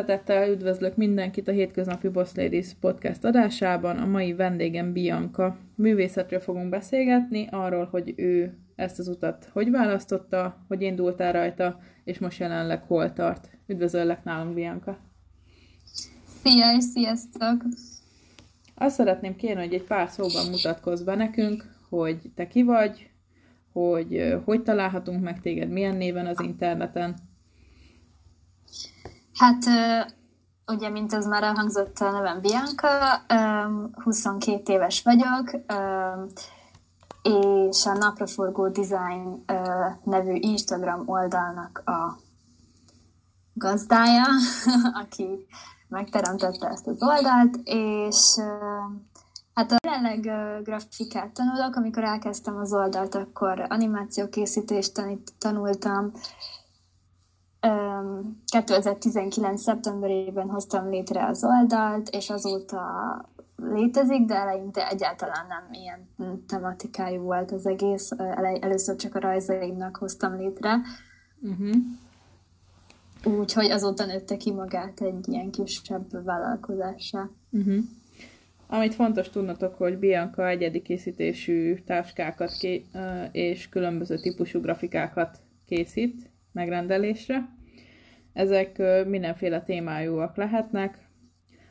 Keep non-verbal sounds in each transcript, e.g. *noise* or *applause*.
Szeretettel üdvözlök mindenkit a Hétköznapi Boss Ladies podcast adásában. A mai vendégem Bianca. Művészetről fogunk beszélgetni, arról, hogy ő ezt az utat hogy választotta, hogy indultál rajta, és most jelenleg hol tart. Üdvözöllek nálunk, Bianca! Szia, és sziasztok! Azt szeretném kérni, hogy egy pár szóban mutatkozz be nekünk, hogy te ki vagy, hogy hogy találhatunk meg téged, milyen néven az interneten. Hát ugye, mint ez már elhangzott, a nevem Bianca, 22 éves vagyok, és a Napraforgó Design nevű Instagram oldalnak a gazdája, *laughs* aki megteremtette ezt az oldalt, és hát jelenleg grafikát tanulok, amikor elkezdtem az oldalt, akkor animációkészítést tanultam, 2019. szeptemberében hoztam létre az oldalt, és azóta létezik, de eleinte egyáltalán nem ilyen tematikájú volt az egész. Először csak a rajzaimnak hoztam létre. Uh-huh. Úgyhogy azóta nőtte ki magát egy ilyen kisebb vállalkozásra. Uh-huh. Amit fontos tudnotok, hogy Bianca egyedi készítésű táskákat ké- és különböző típusú grafikákat készít megrendelésre. Ezek mindenféle témájúak lehetnek.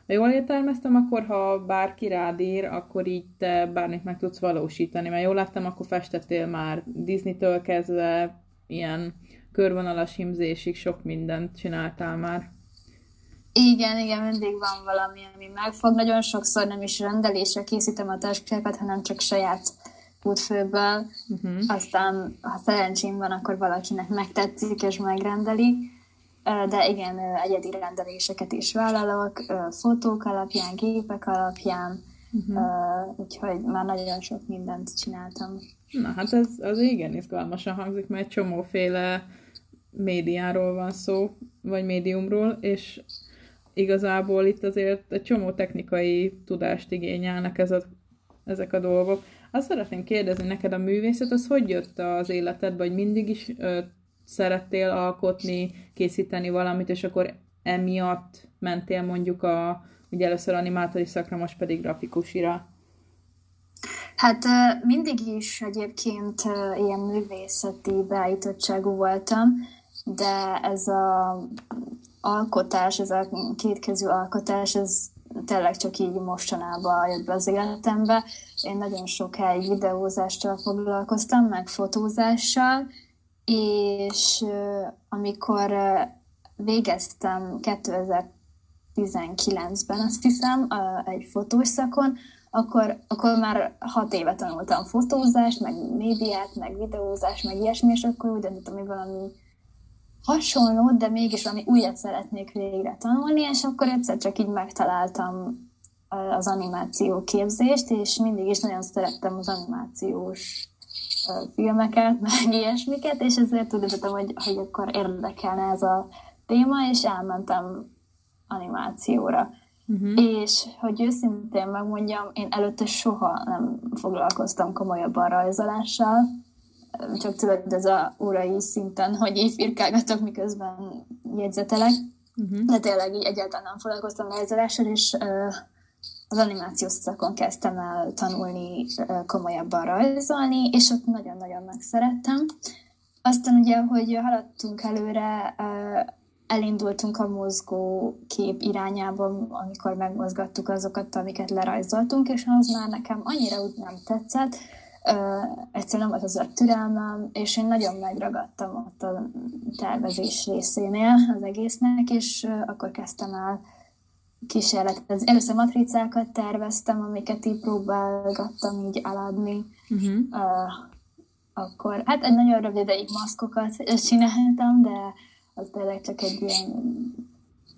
Ha jól értelmeztem, akkor ha bárki rád ír, akkor így te bármit meg tudsz valósítani. Mert jól láttam, akkor festettél már Disney-től kezdve, ilyen körvonalas himzésig sok mindent csináltál már. Igen, igen, mindig van valami, ami megfog. Nagyon sokszor nem is rendelésre készítem a táskákat, hanem csak saját útfőből. Uh-huh. Aztán, ha szerencsém van, akkor valakinek megtetszik és megrendeli. De igen, egyedi rendeléseket is vállalok, fotók alapján, képek alapján, uh-huh. úgyhogy már nagyon sok mindent csináltam. Na hát ez az igen izgalmasan hangzik, mert csomóféle médiáról van szó, vagy médiumról, és igazából itt azért egy csomó technikai tudást igényelnek ez a, ezek a dolgok. Azt szeretném kérdezni, neked a művészet, az hogy jött az életedbe, hogy mindig is ö, szerettél alkotni, készíteni valamit, és akkor emiatt mentél mondjuk a, ugye először animátori szakra, most pedig grafikusira? Hát mindig is egyébként ilyen művészeti beállítottságú voltam, de ez a alkotás, ez a kétkezű alkotás, ez tényleg csak így mostanában jött be az életembe. Én nagyon sokáig videózással foglalkoztam, meg fotózással, és amikor végeztem 2019-ben, azt hiszem, egy fotós szakon, akkor, akkor már hat éve tanultam fotózást, meg médiát, meg videózást, meg ilyesmi, és akkor úgy döntöttem, hogy valami hasonló, de mégis valami újat szeretnék végre tanulni, és akkor egyszer csak így megtaláltam az animáció képzést, és mindig is nagyon szerettem az animációs filmeket, *laughs* meg ilyesmiket, és ezért döntöttem, hogy, hogy akkor érdekelne ez a téma, és elmentem animációra. Uh-huh. És hogy őszintén megmondjam, én előtte soha nem foglalkoztam komolyabban rajzolással, csak tudod, ez a órai szinten, hogy így firkálgatok, miközben jegyzetelek, uh-huh. de tényleg így egyáltalán nem foglalkoztam rajzolással, és uh, az animációs szakon kezdtem el tanulni komolyabban rajzolni, és ott nagyon-nagyon megszerettem. Aztán ugye, hogy haladtunk előre, elindultunk a mozgó kép irányába, amikor megmozgattuk azokat, amiket lerajzoltunk, és az már nekem annyira úgy nem tetszett, uh, egyszerűen nem volt az a türelmem, és én nagyon megragadtam ott a tervezés részénél az egésznek, és akkor kezdtem el kísérletezni. Először matricákat terveztem, amiket így próbálgattam így eladni. Uh-huh. Uh, akkor, hát egy nagyon rövid ideig maszkokat csináltam, de az tényleg csak egy ilyen,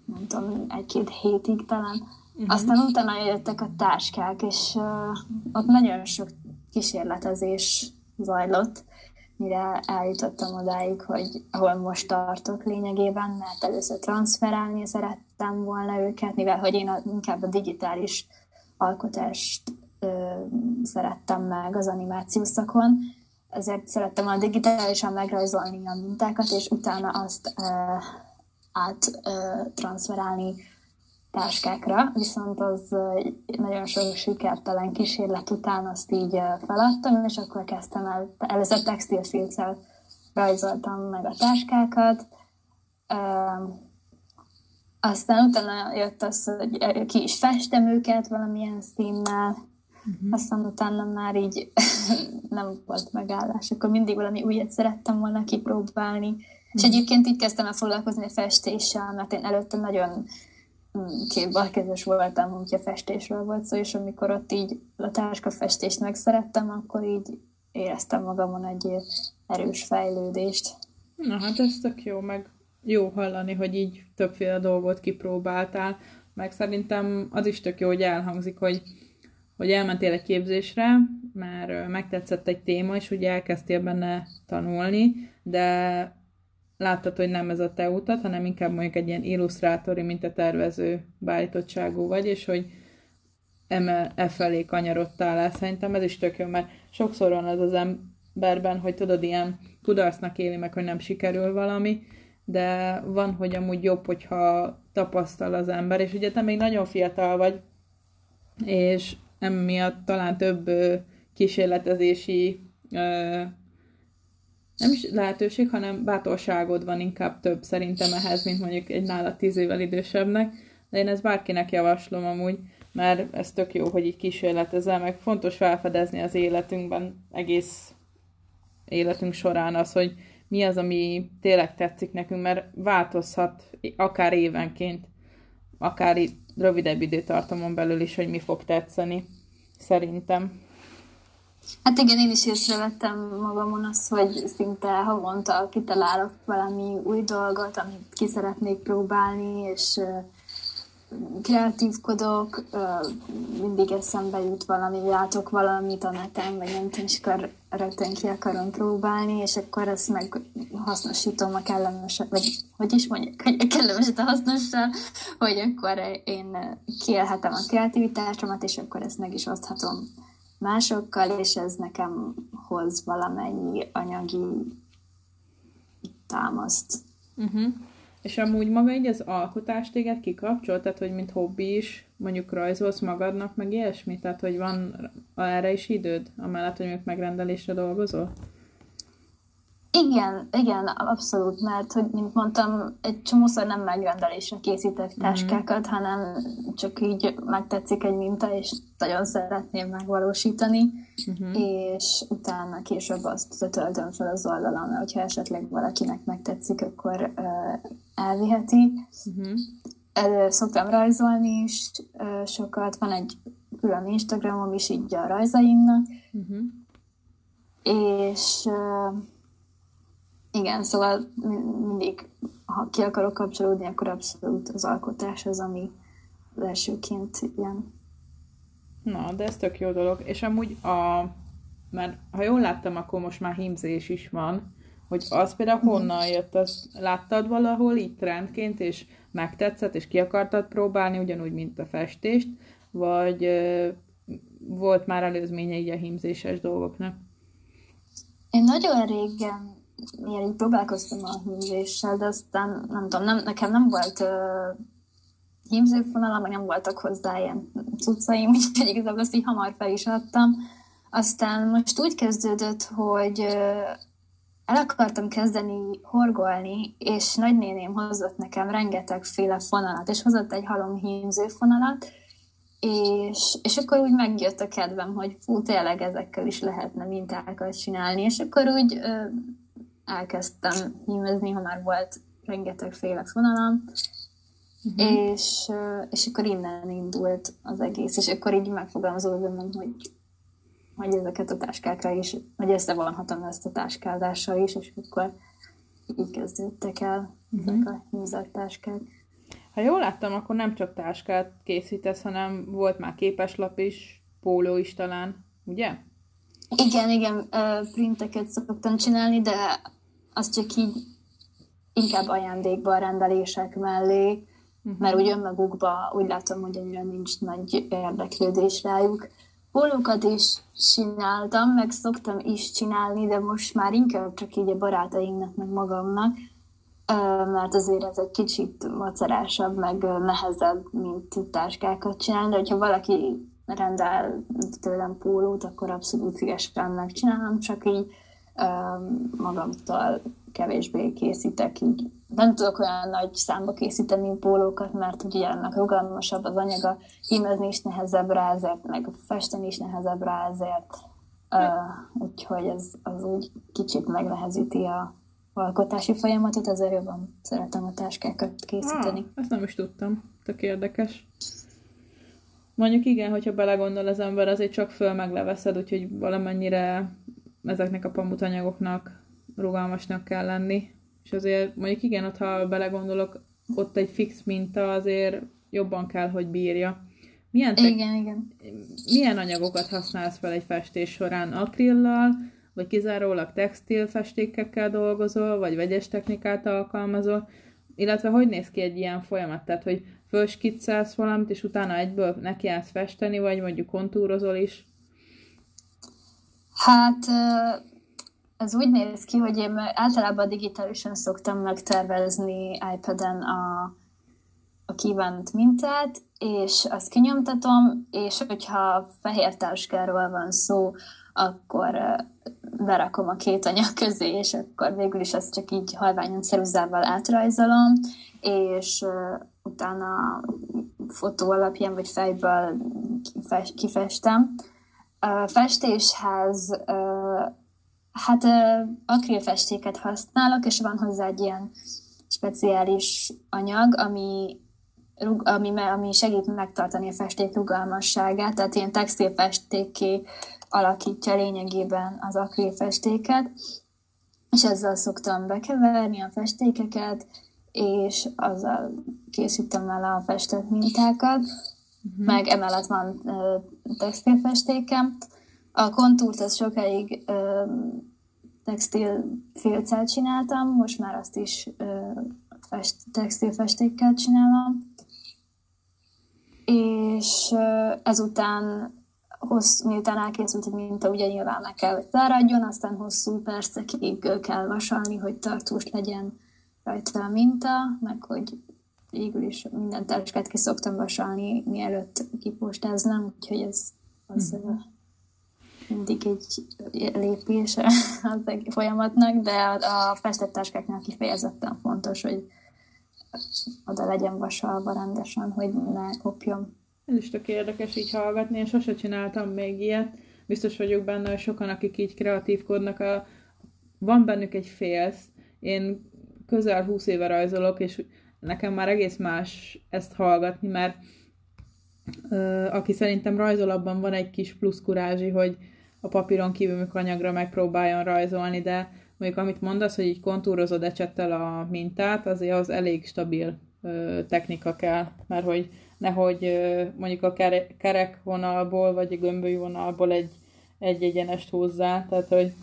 nem tudom, egy-két hétig talán. Uh-huh. Aztán utána jöttek a táskák, és uh, ott nagyon sok kísérletezés zajlott, mire eljutottam odáig, hogy ahol most tartok lényegében, mert először transferálni szerettem volna őket, mivel hogy én a, inkább a digitális alkotást ö, szerettem meg az animációs szakon, ezért szerettem a digitálisan megrajzolni a mintákat, és utána azt ö, áttranszferálni táskákra, viszont az nagyon sok sikertelen kísérlet után azt így feladtam, és akkor kezdtem el, először textilfilccel rajzoltam meg a táskákat, aztán utána jött az, hogy ki is festem őket valamilyen színnel, uh-huh. aztán utána már így *laughs* nem volt megállás, akkor mindig valami újat szerettem volna kipróbálni. Uh-huh. És mhm. egyébként így kezdtem el foglalkozni a festéssel, mert én előtte nagyon mm, képbalkezes voltam, hogyha festésről volt szó, és amikor ott így a táskafestést megszerettem, akkor így éreztem magamon egy erős fejlődést. Na hát ez tök jó, meg jó hallani, hogy így többféle dolgot kipróbáltál, meg szerintem az is tök jó, hogy elhangzik, hogy, hogy elmentél egy képzésre, mert megtetszett egy téma, és ugye elkezdtél benne tanulni, de láttad, hogy nem ez a te utat, hanem inkább mondjuk egy ilyen illusztrátori, mint a tervező beállítottságú vagy, és hogy eme, e felé kanyarodtál el. Szerintem ez is tök jó, mert sokszor van az az emberben, hogy tudod, ilyen kudarcnak éli meg, hogy nem sikerül valami, de van, hogy amúgy jobb, hogyha tapasztal az ember, és ugye te még nagyon fiatal vagy, és emiatt talán több kísérletezési nem is lehetőség, hanem bátorságod van inkább több szerintem ehhez, mint mondjuk egy nála tíz évvel idősebbnek, de én ezt bárkinek javaslom amúgy, mert ez tök jó, hogy így kísérletezel, meg fontos felfedezni az életünkben, egész életünk során az, hogy mi az, ami tényleg tetszik nekünk, mert változhat akár évenként, akár rövidebb időtartamon belül is, hogy mi fog tetszeni, szerintem. Hát igen, én is észrevettem magamon azt, hogy szinte havonta kitalálok valami új dolgot, amit ki szeretnék próbálni, és kreatívkodok, mindig eszembe jut valami, látok valamit a neten, vagy nem tudom, és akkor rögtön ki akarom próbálni, és akkor ezt meg hasznosítom a kellemes, vagy hogy is mondjuk, hogy a kellemeset a hasznossal, hogy akkor én kielhetem a kreativitásomat, és akkor ezt meg is oszthatom másokkal, és ez nekem hoz valamennyi anyagi támaszt. Uh-huh. És amúgy maga így az alkotás téged kikapcsol? Tehát, hogy mint hobbi is mondjuk rajzolsz magadnak, meg ilyesmi? Tehát, hogy van erre is időd, amellett, hogy mondjuk megrendelésre dolgozol? Igen, igen, abszolút, mert, hogy, mint mondtam, egy csomószor nem megrendelésre készítek mhm. táskákat, mm. hanem csak így megtetszik egy minta, és nagyon szeretném megvalósítani, mm-hmm. és utána később azt töltöm fel az oldalamra, hogyha esetleg valakinek megtetszik, akkor uh, elviheti. Mm-hmm. Szoktam rajzolni is uh, sokat, van egy külön Instagramom is így a rajzaimnak, mm-hmm. és uh, igen, szóval mindig, ha ki akarok kapcsolódni, akkor abszolút az alkotás az, ami az elsőként jön. Na, de ez tök jó dolog. És amúgy a... Mert ha jól láttam, akkor most már hímzés is van, hogy az például mhm. honnan jött, az láttad valahol itt trendként, és megtetszett, és ki akartad próbálni, ugyanúgy, mint a festést, vagy volt már előzménye így a hímzéses dolgoknak? Én nagyon régen ilyen így próbálkoztam a hímzéssel, de aztán nem tudom, nem, nekem nem volt uh, hímzőfonalam, meg nem voltak hozzá ilyen cuccaim, *laughs* úgyhogy igazából azt így hamar fel is adtam. Aztán most úgy kezdődött, hogy uh, el akartam kezdeni horgolni, és nagynéném hozott nekem rengetegféle fonalat, és hozott egy halom hímző fonalat, és, és akkor úgy megjött a kedvem, hogy fú, tényleg ezekkel is lehetne mintákat csinálni, és akkor úgy elkezdtem hímezni, ha már volt rengetegféle fonalam, uh-huh. és, és akkor innen indult az egész, és akkor így megfogalmazódom, hogy, hogy ezeket a táskákra is, hogy összevonhatom ezt a táskázással is, és akkor így kezdődtek el uh-huh. ezek a hímzett táskák. Ha jól láttam, akkor nem csak táskát készítesz, hanem volt már képeslap is, póló is talán, ugye? Igen, igen, printeket szoktam csinálni, de az csak így inkább ajándékban rendelések mellé, uh-huh. mert úgy önmagukban úgy látom, hogy annyira nincs nagy érdeklődés rájuk. Pólókat is csináltam, meg szoktam is csinálni, de most már inkább csak így a barátainknak, meg magamnak. mert azért ez egy kicsit macerásabb, meg nehezebb, mint táskákat csinálni, de hogyha valaki rendel tőlem pólót, akkor abszolút szívesen megcsinálom, csak így magamtól kevésbé készítek így. Nem tudok olyan nagy számba készíteni pólókat, mert ugye ennek rugalmasabb az anyaga, hímezni is nehezebb rá ezért, meg festeni is nehezebb rá ezért. Uh, úgyhogy ez az úgy kicsit megnehezíti a alkotási folyamatot, ezért jobban szeretem a táskákat készíteni. Ah, ezt nem is tudtam. Tök érdekes. Mondjuk igen, hogyha belegondol az ember, azért csak föl megleveszed, úgyhogy valamennyire ezeknek a pamutanyagoknak rugalmasnak kell lenni. És azért mondjuk igen, ott ha belegondolok, ott egy fix minta azért jobban kell, hogy bírja. Milyen, te- igen, igen. milyen anyagokat használsz fel egy festés során? Akrillal, vagy kizárólag textil festékekkel dolgozol, vagy vegyes technikát alkalmazol? Illetve hogy néz ki egy ilyen folyamat? Tehát, hogy fölskiccelsz valamit, és utána egyből nekiállsz festeni, vagy mondjuk kontúrozol is? Hát ez úgy néz ki, hogy én általában digitálisan szoktam megtervezni iPad-en a, a kívánt mintát, és azt kinyomtatom, és hogyha fehér táskáról van szó, akkor berakom a két anyag közé, és akkor végül is azt csak így halványon ceruzával átrajzolom, és utána fotó alapján, vagy fejből kifestem. A festéshez hát akrilfestéket használok, és van hozzá egy ilyen speciális anyag, ami, ami, ami segít megtartani a festék rugalmasságát, tehát ilyen textilfestéké alakítja lényegében az akrilfestéket, és ezzel szoktam bekeverni a festékeket, és azzal készítem el a festett mintákat, uh-huh. meg emellett van textilfestékem. A kontúrt az sokáig uh, textil félcel csináltam, most már azt is uh, fest, textilfestékkel csinálom. És uh, ezután hossz, miután elkészült egy minta, ugye nyilván meg kell, hogy záradjon, aztán hosszú percekig kell vasalni, hogy tartós legyen rajta a minta, meg hogy végül is minden táskát ki szoktam vasalni, mielőtt kipostáznom, úgyhogy ez az mm. mindig egy lépés az egy folyamatnak, de a, a festett táskáknál kifejezetten fontos, hogy oda legyen vasalva rendesen, hogy ne kopjon. Ez is tök érdekes így hallgatni, én sose csináltam még ilyet. Biztos vagyok benne, hogy sokan, akik így kreatívkodnak, a... van bennük egy félsz. Én közel 20 éve rajzolok, és nekem már egész más ezt hallgatni, mert ö, aki szerintem rajzol, abban van egy kis plusz kurázsi, hogy a papíron kívül anyagra megpróbáljon rajzolni, de mondjuk amit mondasz, hogy így kontúrozod ecsettel a mintát, azért az elég stabil ö, technika kell, mert hogy nehogy ö, mondjuk a kerek vonalból, vagy a gömböly vonalból egy, egy egyenest hozzá, tehát hogy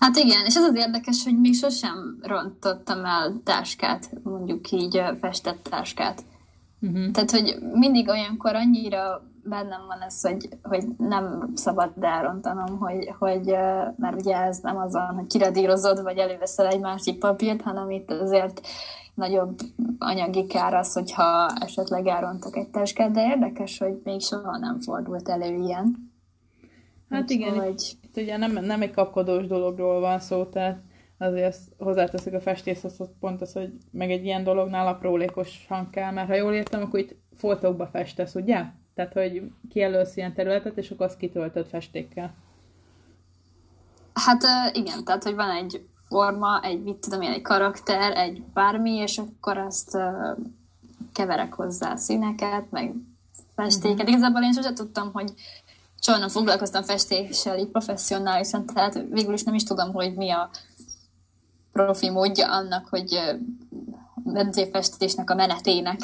Hát igen, és az az érdekes, hogy még sosem rontottam el táskát, mondjuk így festett táskát. Uh-huh. Tehát, hogy mindig olyankor annyira bennem van ez, hogy, hogy nem szabad elrontanom, hogy, hogy, mert ugye ez nem az van, hogy kiradírozod, vagy előveszel egy másik papírt, hanem itt azért nagyobb anyagi kár az, hogyha esetleg elrontok egy táskát, de érdekes, hogy még soha nem fordult elő ilyen. Hát Úgy, igen, hogy... itt ugye nem, nem egy kapkodós dologról van szó, tehát azért ezt hozzáteszik a festészet, pont az, hogy meg egy ilyen dolognál aprólékosan kell, mert ha jól értem, akkor itt foltokba festesz, ugye? Tehát, hogy kijelölsz ilyen területet, és akkor azt kitöltöd festékkel. Hát igen, tehát, hogy van egy forma, egy, mit tudom én, egy karakter, egy bármi, és akkor azt keverek hozzá színeket, meg festéket. Uh-huh. Igazából én sosem tudtam, hogy soha nem foglalkoztam festéssel így professzionálisan, tehát végül is nem is tudom, hogy mi a profi módja annak, hogy festésnek a menetének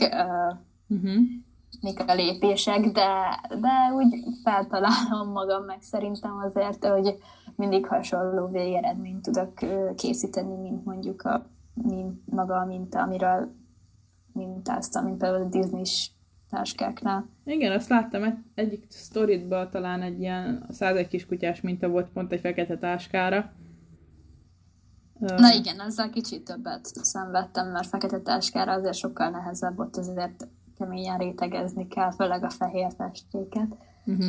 uh-huh. mik a lépések, de, de úgy feltalálom magam meg szerintem azért, hogy mindig hasonló végeredményt tudok készíteni, mint mondjuk a mint maga a minta, amiről mintáztam, mint például a Disney-s táskáknál. Igen, azt láttam egy, egyik sztoritban talán egy ilyen 101 kiskutyás minta volt pont egy fekete táskára. Na igen, ezzel kicsit többet szenvedtem, mert fekete táskára azért sokkal nehezebb, ott azért keményen rétegezni kell, főleg a fehér festéket. Uh-huh.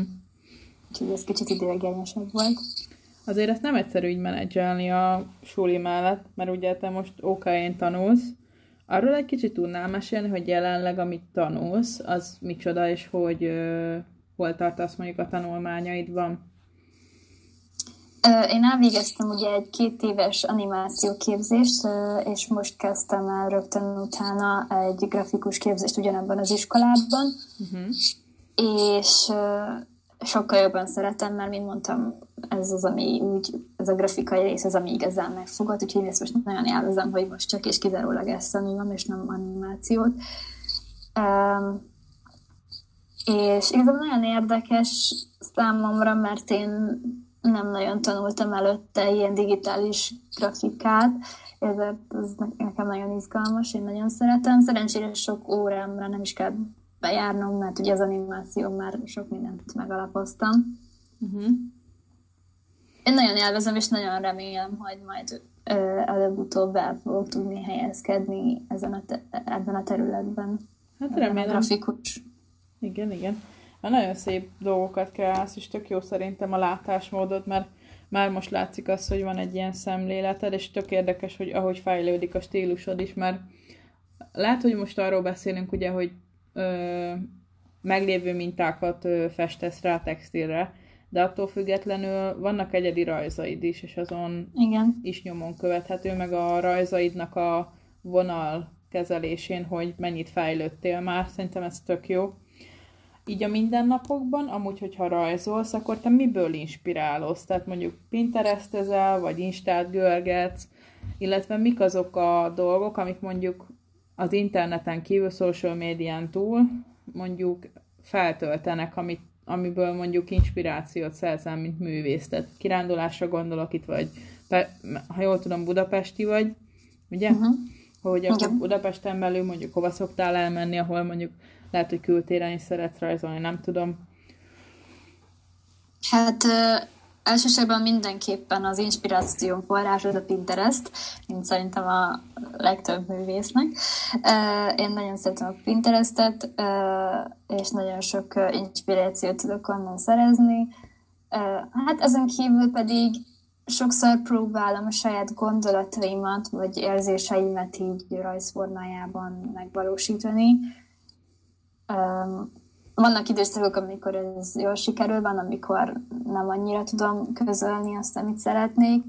Úgyhogy ez kicsit időigényesebb volt. Azért ezt nem egyszerű így menedzselni a suli mellett, mert ugye te most ok tanulsz. Arról egy kicsit tudnál mesélni, hogy jelenleg amit tanulsz, az micsoda, és hogy uh, hol tartasz mondjuk a tanulmányaidban? Én elvégeztem ugye egy két éves animációképzést, és most kezdtem el rögtön utána egy grafikus képzést ugyanabban az iskolában, uh-huh. és sokkal jobban szeretem, mert mint mondtam, ez az, ami úgy, ez a grafikai rész az, ami igazán megfogott, úgyhogy ezt most nagyon élvezem, hogy most csak és kizárólag ezt tanulom, és nem animációt. Um, és igazából nagyon érdekes számomra, mert én nem nagyon tanultam előtte ilyen digitális grafikát, ezért ez nekem nagyon izgalmas, én nagyon szeretem. Szerencsére sok órámra nem is kell bejárnom, mert ugye az animáció már sok mindent megalapoztam. Uh-huh. Én nagyon élvezem, és nagyon remélem, hogy majd előbb-utóbb el fogok tudni helyezkedni ezen a te- ebben a területben. Hát remélem. A grafikus. Igen, igen. Már nagyon szép dolgokat kreálsz, és tök jó szerintem a látásmódod, mert már most látszik az, hogy van egy ilyen szemléleted, és tök érdekes, hogy ahogy fejlődik a stílusod is, mert lehet, hogy most arról beszélünk, ugye, hogy ö, meglévő mintákat ö, festesz rá textilre, de attól függetlenül vannak egyedi rajzaid is, és azon Igen. is nyomon követhető, meg a rajzaidnak a vonal kezelésén, hogy mennyit fejlődtél már, szerintem ez tök jó így a mindennapokban, amúgy, hogyha rajzolsz, akkor te miből inspirálódsz? Tehát mondjuk Pinterestezel, vagy Instát görgetsz, illetve mik azok a dolgok, amik mondjuk az interneten kívül, social médián túl mondjuk feltöltenek, amit, amiből mondjuk inspirációt szerzel, mint művész. Tehát kirándulásra gondolok itt, vagy ha jól tudom, budapesti vagy, ugye? Uh-huh. Hogy akkor Budapesten belül mondjuk hova szoktál elmenni, ahol mondjuk lehet, hogy kültéren is szeretsz rajzolni, nem tudom. Hát elsősorban mindenképpen az inspirációm forrás az a Pinterest, mint szerintem a legtöbb művésznek. Én nagyon szeretem a Pinterestet, és nagyon sok inspirációt tudok onnan szerezni. Hát ezen kívül pedig sokszor próbálom a saját gondolataimat, vagy érzéseimet így rajzformájában megvalósítani vannak időszakok, amikor ez jól sikerül, van, amikor nem annyira tudom közölni azt, amit szeretnék.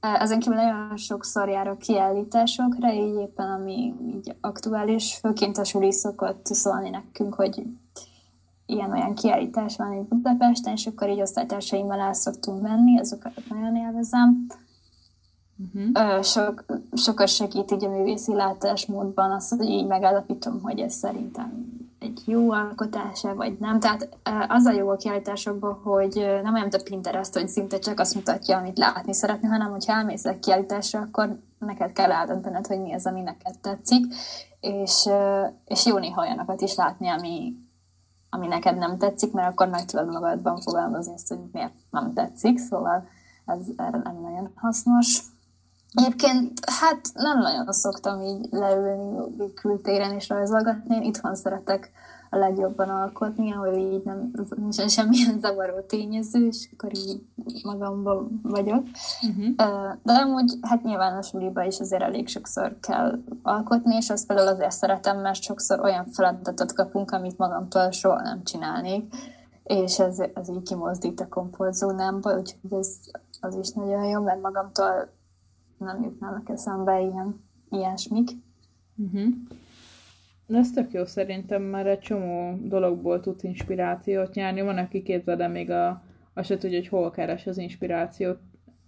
Ezen kívül nagyon sokszor járok kiállításokra, így éppen ami így aktuális, főként a suli szokott szólni nekünk, hogy ilyen-olyan kiállítás van itt Budapesten, és akkor így osztálytársaimmal el szoktunk menni, azokat nagyon élvezem. Uh-huh. Sok, sokat segít így a művészi látásmódban az, hogy így megállapítom, hogy ez szerintem egy jó alkotása, vagy nem. Tehát az a jó a kiállításokban, hogy nem olyan, mint a Pinterest, hogy szinte csak azt mutatja, amit látni szeretni, hanem hogyha elmész egy kiállításra, akkor neked kell eldöntened, hogy mi az, ami neked tetszik, és, és jó néha olyanokat is látni, ami, ami neked nem tetszik, mert akkor meg tudod magadban fogalmazni ezt, hogy miért nem tetszik, szóval ez erre nem nagyon hasznos. Egyébként hát nem nagyon szoktam így leülni kültéren és rajzolgatni. Én itthon szeretek a legjobban alkotni, ahol így nem, nincsen semmilyen *laughs* zavaró tényező, és akkor így magamban vagyok. Uh-huh. De amúgy hát nyilván a suliba is azért elég sokszor kell alkotni, és azt például azért szeretem, mert sokszor olyan feladatot kapunk, amit magamtól soha nem csinálnék, és ez, ez így kimozdít a komfortzónámból, úgyhogy ez az is nagyon jó, mert magamtól nem jutnának eszembe ilyen ilyesmik. Uh-huh. Ez tök jó szerintem, mert egy csomó dologból tud inspirációt nyerni. Van, aki képzeld még a, azt se tudja, hogy hol keres az inspirációt.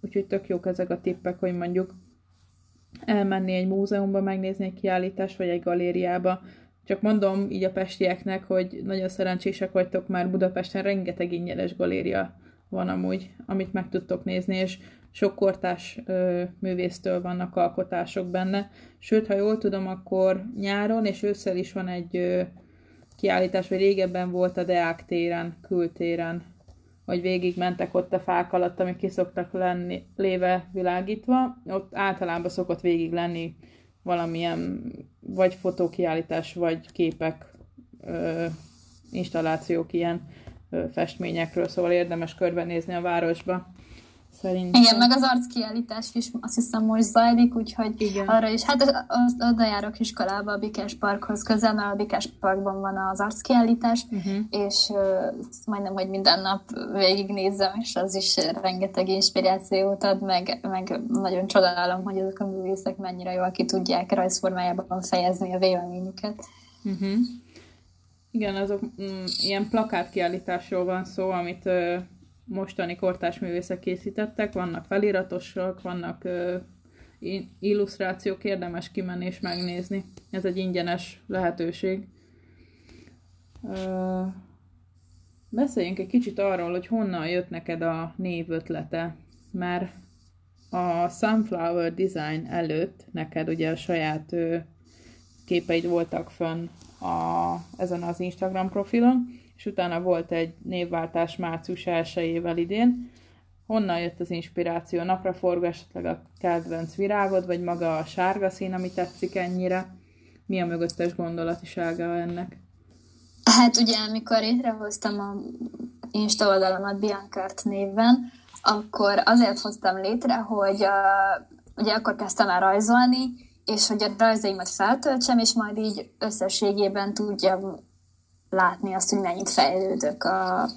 Úgyhogy tök jók ezek a tippek, hogy mondjuk elmenni egy múzeumba, megnézni egy kiállítást, vagy egy galériába. Csak mondom így a pestieknek, hogy nagyon szerencsések vagytok, már Budapesten rengeteg ingyenes galéria van amúgy, amit meg tudtok nézni, és sok kortás ö, művésztől vannak alkotások benne. Sőt, ha jól tudom, akkor nyáron és ősszel is van egy ö, kiállítás, vagy régebben volt a Deák téren, kültéren, hogy végig mentek ott a fák alatt, amik kiszoktak lenni léve világítva. Ott általában szokott végig lenni valamilyen vagy fotókiállítás, vagy képek, ö, installációk ilyen ö, festményekről, szóval érdemes körbenézni a városba. Szerintem. Igen, meg az arckiállítás is azt hiszem most zajlik, úgyhogy Igen. arra is, hát az, oda járok iskolába a Bikás Parkhoz közel, mert a Bikás Parkban van az arckiállítás, uh-huh. és uh, majdnem, hogy minden nap végignézem, és az is rengeteg inspirációt ad, meg, meg nagyon csodálom, hogy azok a művészek mennyire jól ki tudják rajzformájában fejezni a véleményüket. Uh-huh. Igen, azok mm, ilyen plakátkiállításról van szó, amit uh, mostani kortás művészek készítettek, vannak feliratosok, vannak uh, illusztrációk, érdemes kimenni és megnézni. Ez egy ingyenes lehetőség. Uh, beszéljünk egy kicsit arról, hogy honnan jött neked a név ötlete, mert a Sunflower Design előtt neked ugye a saját uh, képeid voltak fönn a, ezen az Instagram profilon, és utána volt egy névváltás március 1 idén. Honnan jött az inspiráció? Napra forgó esetleg a kedvenc virágod, vagy maga a sárga szín, ami tetszik ennyire? Mi a mögöttes gondolatisága ennek? Hát ugye, amikor létrehoztam a Insta oldalamat Biancart néven, akkor azért hoztam létre, hogy uh, ugye akkor kezdtem el rajzolni, és hogy a rajzaimat feltöltsem, és majd így összességében tudjam látni azt, hogy mennyit fejlődök a,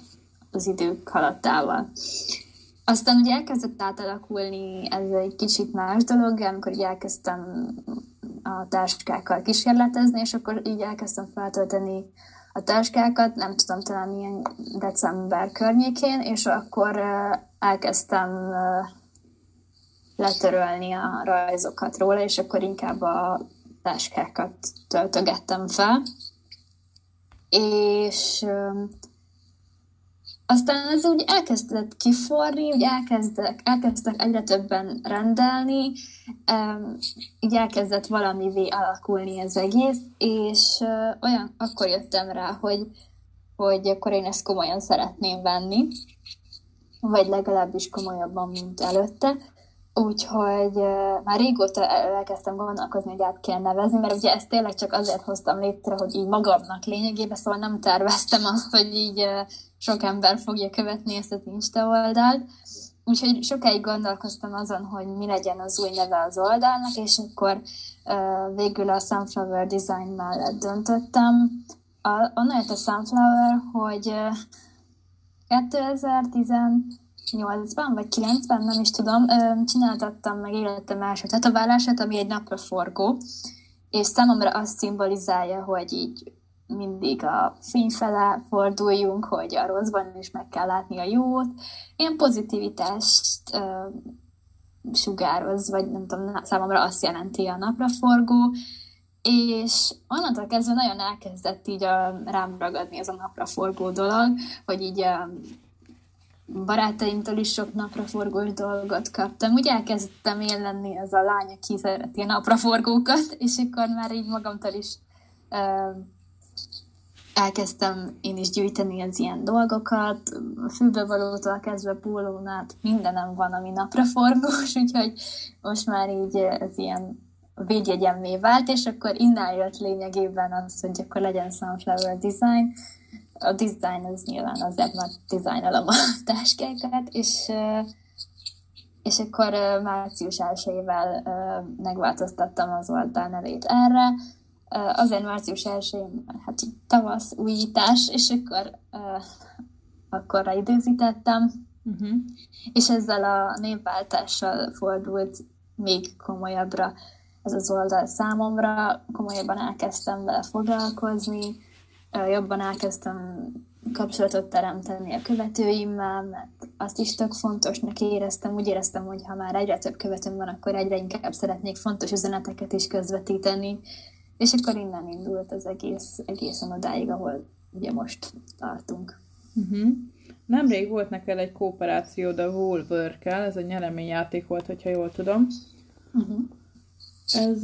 az idők haladtával. Aztán ugye elkezdett átalakulni ez egy kicsit más dolog, amikor így elkezdtem a táskákkal kísérletezni, és akkor így elkezdtem feltölteni a táskákat, nem tudom, talán ilyen december környékén, és akkor elkezdtem letörölni a rajzokat róla, és akkor inkább a táskákat töltögettem fel és aztán ez úgy elkezdett kiforni, úgy elkezdek, elkezdtek egyre többen rendelni, így elkezdett valamivé alakulni az egész, és olyan, akkor jöttem rá, hogy, hogy akkor én ezt komolyan szeretném venni, vagy legalábbis komolyabban, mint előtte. Úgyhogy már régóta elkezdtem gondolkozni, hogy át kell nevezni, mert ugye ezt tényleg csak azért hoztam létre, hogy így magamnak lényegében, szóval nem terveztem azt, hogy így sok ember fogja követni ezt az Insta oldalt. Úgyhogy sokáig gondolkoztam azon, hogy mi legyen az új neve az oldalnak, és akkor végül a Sunflower Design mellett döntöttem. A, onnan jött a Sunflower, hogy uh, 2010 8-ban, vagy 9-ben, nem is tudom, csináltattam meg életem első tetoválását, ami egy napra forgó, és számomra azt szimbolizálja, hogy így mindig a fény fele forduljunk, hogy a rosszban is meg kell látni a jót. Ilyen pozitivitást uh, sugároz, vagy nem tudom, számomra azt jelenti a napraforgó, és onnantól kezdve nagyon elkezdett így a, rám ragadni ez a napraforgó dolog, hogy így uh, barátaimtól is sok napraforgós dolgot kaptam. Úgy elkezdtem én lenni ez a lány, aki szereti a napraforgókat, és akkor már így magamtól is uh, elkezdtem én is gyűjteni az ilyen dolgokat, fülbevalótól kezdve pólónát, mindenem van, ami napraforgós, *laughs* úgyhogy most már így ez ilyen védjegyemmé vált, és akkor innen jött lényegében az, hogy akkor legyen Sunflower Design, a design az nyilván az már dizájnolom a *laughs* táskákat, és, és akkor március 1 megváltoztattam az oldal nevét erre. Azért március 1 hát tavasz, újítás, és akkor akkorra időzítettem, uh-huh. és ezzel a névváltással fordult még komolyabbra ez az oldal számomra, komolyabban elkezdtem vele foglalkozni, jobban elkezdtem kapcsolatot teremteni a követőimmel, mert azt is tök fontosnak éreztem. Úgy éreztem, hogy ha már egyre több követőm van, akkor egyre inkább szeretnék fontos üzeneteket is közvetíteni. És akkor innen indult az egész, egészen odáig, ahol ugye most tartunk. Uh-huh. Nemrég volt neked egy kooperáció a Wolverkel, ez egy nyereményjáték volt, hogyha jól tudom. Uh-huh. Ez,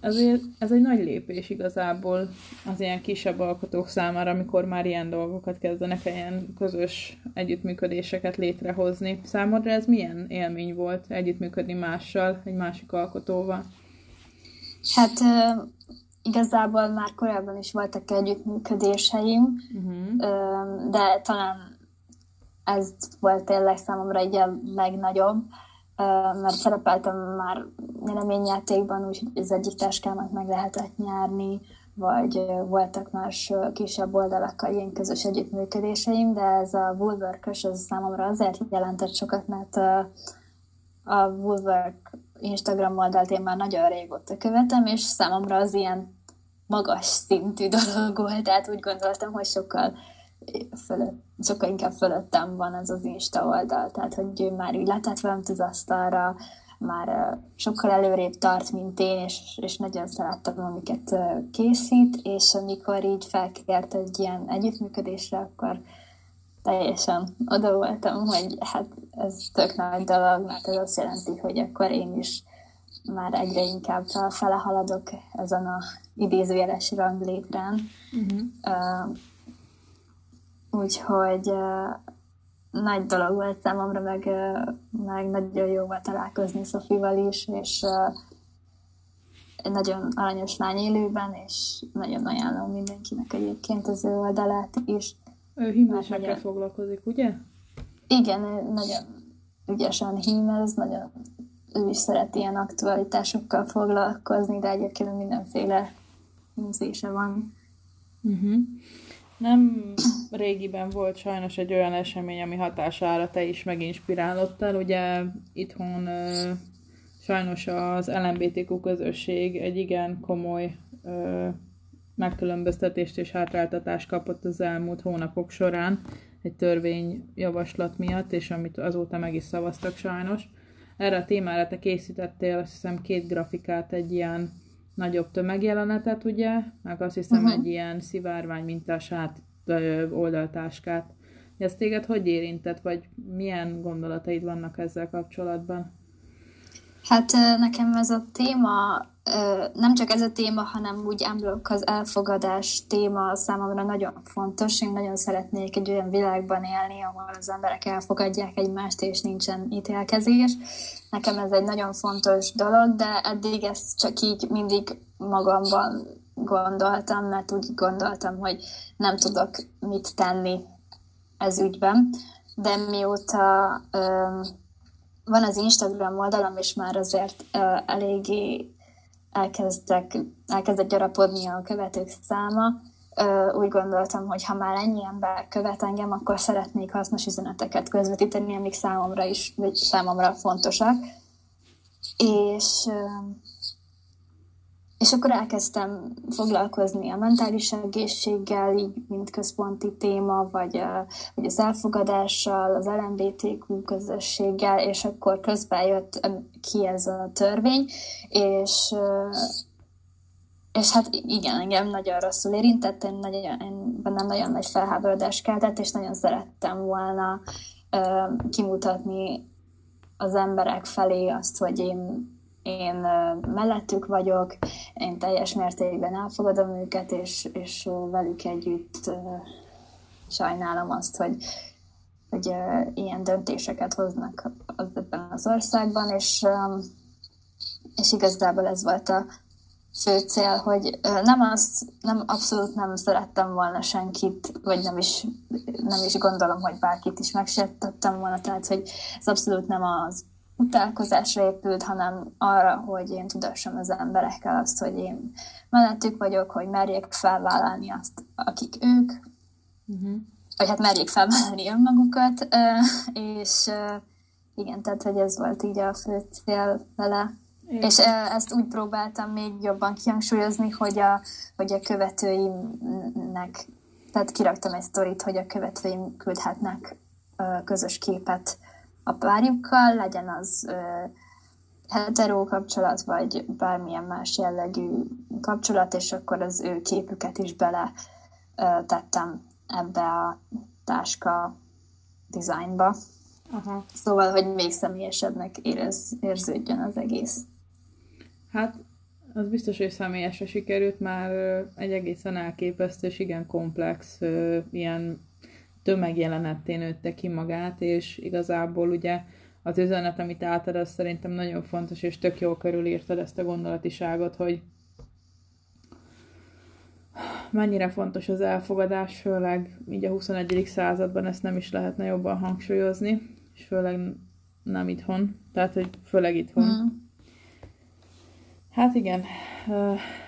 ez, ez egy nagy lépés igazából az ilyen kisebb alkotók számára, amikor már ilyen dolgokat kezdenek, ilyen közös együttműködéseket létrehozni. Számodra ez milyen élmény volt együttműködni mással, egy másik alkotóval? Hát igazából már korábban is voltak együttműködéseim, uh-huh. de talán ez volt tényleg számomra egy a legnagyobb, mert szerepeltem már nyereményjátékban, úgyhogy az egyik táskámat meg lehetett nyerni, vagy voltak más kisebb oldalakkal ilyen közös együttműködéseim, de ez a Woolwork-ös, ez számomra azért jelentett sokat, mert a Woolwork Instagram oldalt én már nagyon régóta követem, és számomra az ilyen magas szintű *laughs* dolog volt, tehát úgy gondoltam, hogy sokkal fölött, sokkal inkább fölöttem van ez az Insta oldal, tehát hogy ő már így letett velem az asztalra, már sokkal előrébb tart, mint én, és, és nagyon szerettem, amiket készít, és amikor így felkért egy ilyen együttműködésre, akkor teljesen oda voltam, hogy hát ez tök nagy dolog, mert ez azt jelenti, hogy akkor én is már egyre inkább fele haladok ezen a idézőjeles ranglétrán. Uh-huh. Uh, úgyhogy nagy dolog volt számomra, meg, meg nagyon jó volt találkozni Szofival is, és egy nagyon aranyos lány élőben, és nagyon ajánlom mindenkinek egyébként az ő oldalát is. Ő hímesekkel nagyon... foglalkozik, ugye? Igen, nagyon ügyesen hímez, nagyon ő is szeret ilyen aktualitásokkal foglalkozni, de egyébként mindenféle múzése van. Uh-huh. Nem régiben volt sajnos egy olyan esemény, ami hatására te is meginspirálottál. Ugye itthon ö, sajnos az LMBTQ közösség egy igen komoly ö, megkülönböztetést és hátráltatást kapott az elmúlt hónapok során egy törvényjavaslat miatt, és amit azóta meg is szavaztak sajnos. Erre a témára te készítettél azt hiszem két grafikát, egy ilyen nagyobb tömegjelenetet, ugye, meg azt hiszem uh-huh. egy ilyen szivárvány mintás át, oldaltáskát. Ez téged hogy érintett, vagy milyen gondolataid vannak ezzel kapcsolatban? Hát nekem ez a téma, nem csak ez a téma, hanem úgy emlök az elfogadás téma számomra nagyon fontos. Én nagyon szeretnék egy olyan világban élni, ahol az emberek elfogadják egymást, és nincsen ítélkezés. Nekem ez egy nagyon fontos dolog, de eddig ezt csak így mindig magamban gondoltam, mert úgy gondoltam, hogy nem tudok mit tenni ez ügyben. De mióta van az Instagram oldalam, és már azért eléggé elkezdtek, elkezdett gyarapodni a követők száma. Úgy gondoltam, hogy ha már ennyi ember követ engem, akkor szeretnék hasznos üzeneteket közvetíteni, amik számomra is, vagy számomra fontosak. És és akkor elkezdtem foglalkozni a mentális egészséggel, így mint központi téma, vagy, vagy az elfogadással, az LMBTQ közösséggel, és akkor közben jött ki ez a törvény, és és hát igen, engem nagyon rosszul érintett, én, nagyon, én bennem nagyon nagy felháborodás keltett, és nagyon szerettem volna kimutatni az emberek felé azt, hogy én én mellettük vagyok, én teljes mértékben elfogadom őket, és, és velük együtt sajnálom azt, hogy, hogy ilyen döntéseket hoznak ebben az országban, és, és igazából ez volt a fő cél, hogy nem az, nem, abszolút nem szerettem volna senkit, vagy nem is, nem is gondolom, hogy bárkit is megsértettem volna, tehát hogy ez abszolút nem az utálkozásra épült, hanem arra, hogy én tudassam az emberekkel azt, hogy én mellettük vagyok, hogy merjék felvállalni azt, akik ők, uh-huh. vagy hát merjék felvállalni önmagukat, és igen, tehát, hogy ez volt így a fő cél vele. Igen. És ezt úgy próbáltam még jobban kihangsúlyozni, hogy a, hogy a követőimnek, tehát kiraktam egy sztorit, hogy a követőim küldhetnek közös képet a párjukkal, legyen az hetero kapcsolat, vagy bármilyen más jellegű kapcsolat, és akkor az ő képüket is bele tettem ebbe a táska dizájnba. Aha. Szóval, hogy még személyesebbnek érez, érződjön az egész. Hát az biztos, hogy személyesre sikerült, már egy egészen elképesztő és igen komplex ilyen tömegjelenetté nőtte ki magát, és igazából ugye az üzenet, amit átad, az szerintem nagyon fontos, és tök jól körülírtad ezt a gondolatiságot, hogy mennyire fontos az elfogadás, főleg így a 21. században ezt nem is lehetne jobban hangsúlyozni, és főleg nem itthon, tehát hogy főleg itthon. Mm. Hát igen,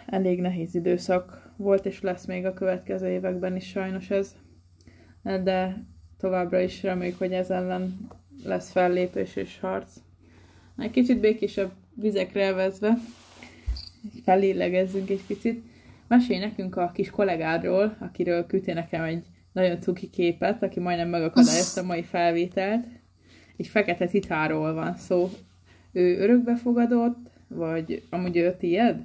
elég nehéz időszak volt, és lesz még a következő években is sajnos ez, de továbbra is reméljük, hogy ez ellen lesz fellépés és harc. Egy kicsit békésebb vizekre elvezve, fellélegezzünk egy picit. Mesélj nekünk a kis kollégádról, akiről küldtél nekem egy nagyon cuki képet, aki majdnem megakadályozta a mai felvételt. Egy fekete titáról van szó. Ő örökbefogadott, vagy amúgy ő tiéd?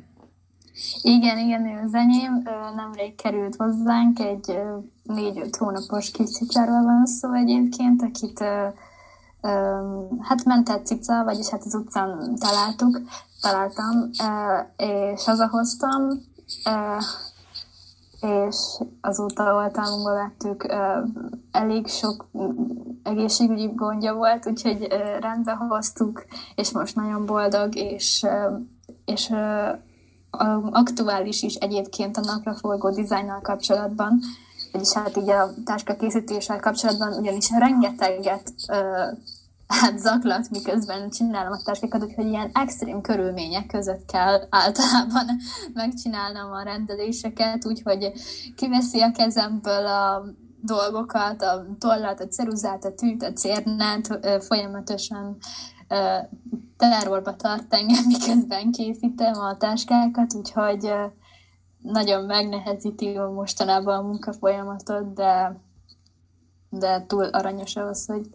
Igen, igen, ő az enyém. Nemrég került hozzánk, egy négy-öt hónapos kis cicáról van szó egyébként, akit hát mentett cica, vagyis hát az utcán találtuk, találtam, és hazahoztam, és azóta oltalmunkba vettük, elég sok egészségügyi gondja volt, úgyhogy rendbe hoztuk, és most nagyon boldog, és, és aktuális is egyébként a napraforgó dizájnnal kapcsolatban, vagyis hát így a táska készítéssel kapcsolatban, ugyanis rengeteget hát zaklat, miközben csinálom a táskákat, úgyhogy ilyen extrém körülmények között kell általában *laughs* megcsinálnom a rendeléseket, úgyhogy kiveszi a kezemből a dolgokat, a tollat, a ceruzát, a tűt, a cérnát, folyamatosan terrorba tart engem, *laughs* miközben készítem a táskákat, úgyhogy nagyon megnehezíti mostanában a munkafolyamatot, de, de túl aranyos ahhoz, hogy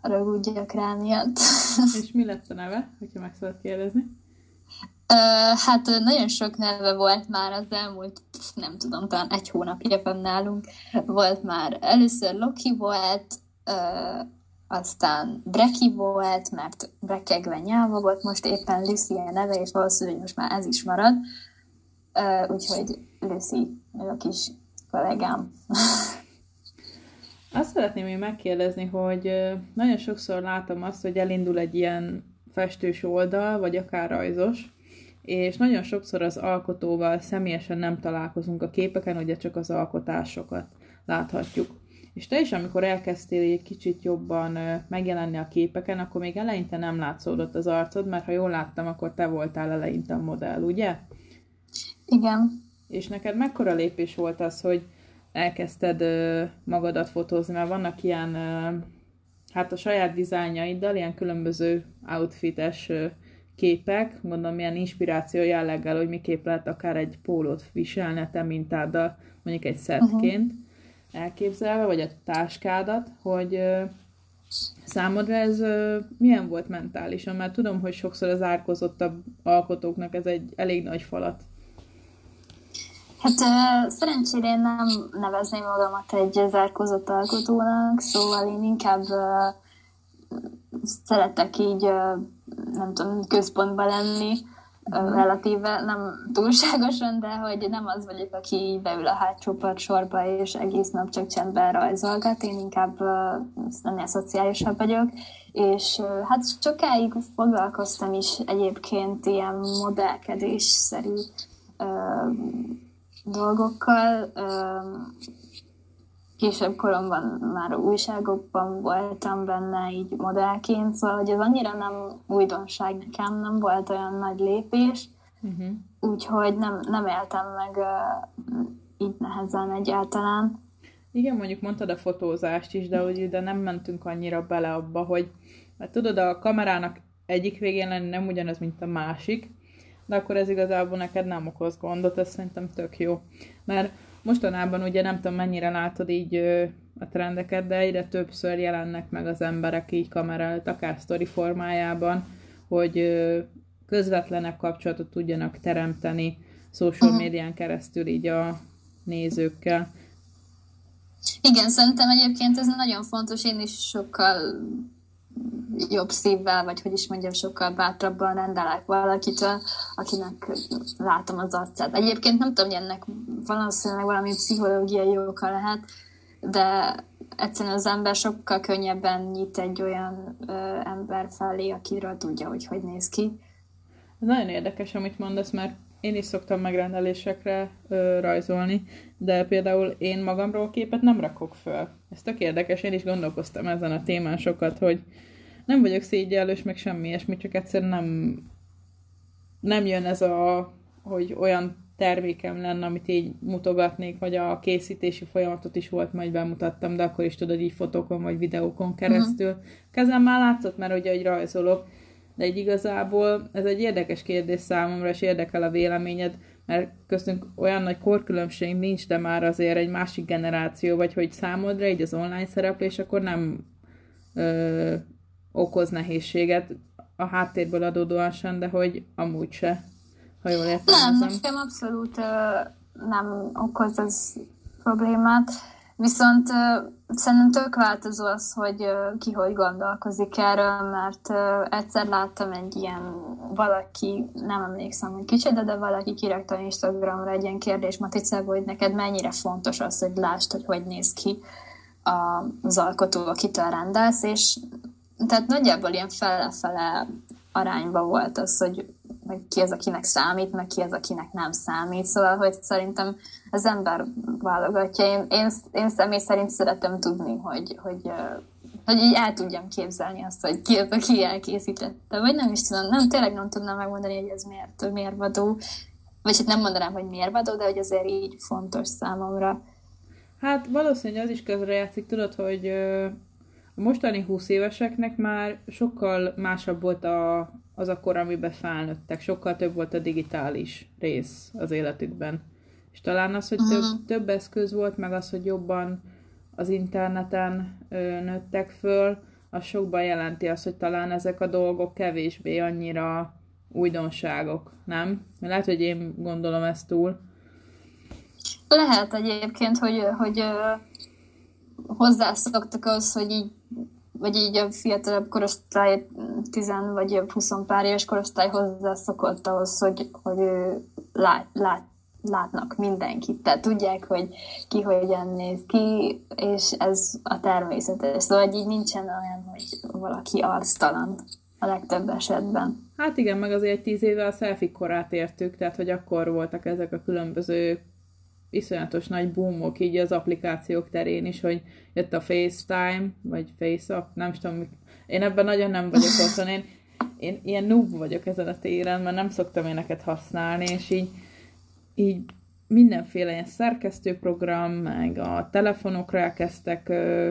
ragudjak rá miatt. *laughs* És mi lett a neve, hogyha meg szabad kérdezni? Uh, hát nagyon sok neve volt már az elmúlt, nem tudom, talán egy hónapja van nálunk. Volt már, először Loki volt, uh, aztán Breki volt, mert Brekegve nyelva volt, most éppen Lucy a neve, és valószínűleg most már ez is marad. Úgyhogy Lucy, a kis kollégám. Azt szeretném még megkérdezni, hogy nagyon sokszor látom azt, hogy elindul egy ilyen festős oldal, vagy akár rajzos, és nagyon sokszor az alkotóval személyesen nem találkozunk a képeken, ugye csak az alkotásokat láthatjuk. És te is, amikor elkezdtél egy kicsit jobban megjelenni a képeken, akkor még eleinte nem látszódott az arcod, mert ha jól láttam, akkor te voltál eleinte a modell, ugye? Igen. És neked mekkora lépés volt az, hogy elkezdted magadat fotózni, mert vannak ilyen, hát a saját dizájnjaiddal, ilyen különböző outfites képek, mondom, ilyen inspiráció jelleggel, hogy miképp lehet akár egy pólót viselni a te mintáddal, mondjuk egy szettként uh-huh. elképzelve, vagy a táskádat, hogy számodra ez milyen volt mentálisan? Mert tudom, hogy sokszor az árkozottabb alkotóknak ez egy elég nagy falat Hát szerencsére én nem nevezném magamat egy zárkozott alkotónak, szóval én inkább szeretek így, nem tudom, központban lenni, uh, relatíve, nem túlságosan, de hogy nem az vagyok, aki beül a hátsó sorba, és egész nap csak csendben rajzolgat, én inkább ennél szociálisabb vagyok, és hát sokáig foglalkoztam is egyébként ilyen modellkedésszerű dolgokkal. Később koromban már újságokban voltam benne így modellként, szóval hogy ez annyira nem újdonság nekem, nem volt olyan nagy lépés, uh-huh. úgyhogy nem, nem éltem meg uh, így nehezen egyáltalán. Igen, mondjuk mondtad a fotózást is, de hogy ide nem mentünk annyira bele abba, hogy mert tudod, a kamerának egyik végén lenni nem ugyanaz, mint a másik, de akkor ez igazából neked nem okoz gondot, ez szerintem tök jó. Mert mostanában ugye nem tudom mennyire látod így a trendeket, de egyre többször jelennek meg az emberek így kamera előtt, akár sztori formájában, hogy közvetlenebb kapcsolatot tudjanak teremteni social médián keresztül így a nézőkkel. Igen, szerintem egyébként ez nagyon fontos, én is sokkal jobb szívvel, vagy hogy is mondjam, sokkal bátrabban rendelek valakitől, akinek látom az arcát. Egyébként nem tudom, hogy ennek valószínűleg valami pszichológiai oka lehet, de egyszerűen az ember sokkal könnyebben nyit egy olyan ö, ember felé, akiről tudja, hogy hogy néz ki. Ez nagyon érdekes, amit mondasz, mert én is szoktam megrendelésekre ö, rajzolni, de például én magamról képet nem rakok föl. Ez tök érdekes, én is gondolkoztam ezen a témán sokat, hogy nem vagyok szégyellős, meg semmi ilyesmi, csak egyszerűen nem, nem jön ez a, hogy olyan termékem lenne, amit így mutogatnék, vagy a készítési folyamatot is volt, majd bemutattam, de akkor is tudod így fotókon vagy videókon keresztül. Uh-huh. Kezem már látszott, mert ugye, hogy rajzolok, de egy igazából ez egy érdekes kérdés számomra, és érdekel a véleményed, mert köztünk olyan nagy korkülönbség nincs, de már azért egy másik generáció, vagy hogy számodra így az online szereplés akkor nem ö, okoz nehézséget a háttérből adódóan sem, de hogy amúgy se, ha jól értem. Nem, nekem abszolút ö, nem okoz ez problémát. Viszont uh, szerintem tök változó az, hogy uh, ki hogy gondolkozik erről, mert uh, egyszer láttam egy ilyen valaki, nem emlékszem, hogy kicsit, de valaki kirakta Instagramra egy ilyen kérdésmatricába, hogy neked mennyire fontos az, hogy lásd, hogy hogy néz ki az alkotó, akitől rendelsz, és tehát nagyjából ilyen fele-fele arányba volt az, hogy meg ki az, akinek számít, meg ki az, akinek nem számít. Szóval, hogy szerintem az ember válogatja. Én, én, én személy szerint szeretem tudni, hogy, hogy, hogy így el tudjam képzelni azt, hogy ki az, aki elkészítette. Vagy nem is tudom, nem, tényleg nem tudnám megmondani, hogy ez miért mérvadó. Vagy hát nem mondanám, hogy mérvadó, de hogy azért így fontos számomra. Hát valószínűleg az is közrejátszik, tudod, hogy mostani 20 éveseknek már sokkal másabb volt a, az a kor, amiben felnőttek. Sokkal több volt a digitális rész az életükben. És talán az, hogy több, több eszköz volt, meg az, hogy jobban az interneten ö, nőttek föl, az sokban jelenti azt, hogy talán ezek a dolgok kevésbé annyira újdonságok, nem? Lehet, hogy én gondolom ezt túl. Lehet egyébként, hogy, hogy hozzászoktak az, hogy így vagy így a fiatalabb korosztály, 10 vagy 20 pár éves korosztály hozzászokott ahhoz, hogy, hogy lát, lát, látnak mindenkit, tehát tudják, hogy ki hogyan néz ki, és ez a természetes. Szóval így nincsen olyan, hogy valaki arctalan a legtöbb esetben. Hát igen, meg azért tíz éve a selfie korát értük, tehát hogy akkor voltak ezek a különböző iszonyatos nagy boomok így az applikációk terén is, hogy jött a FaceTime, vagy FaceUp, nem tudom, én ebben nagyon nem vagyok *laughs* otthon, én, én ilyen noob vagyok ezen a téren, mert nem szoktam éneket használni, és így, így mindenféle ilyen szerkesztőprogram, meg a telefonokra elkezdtek ö,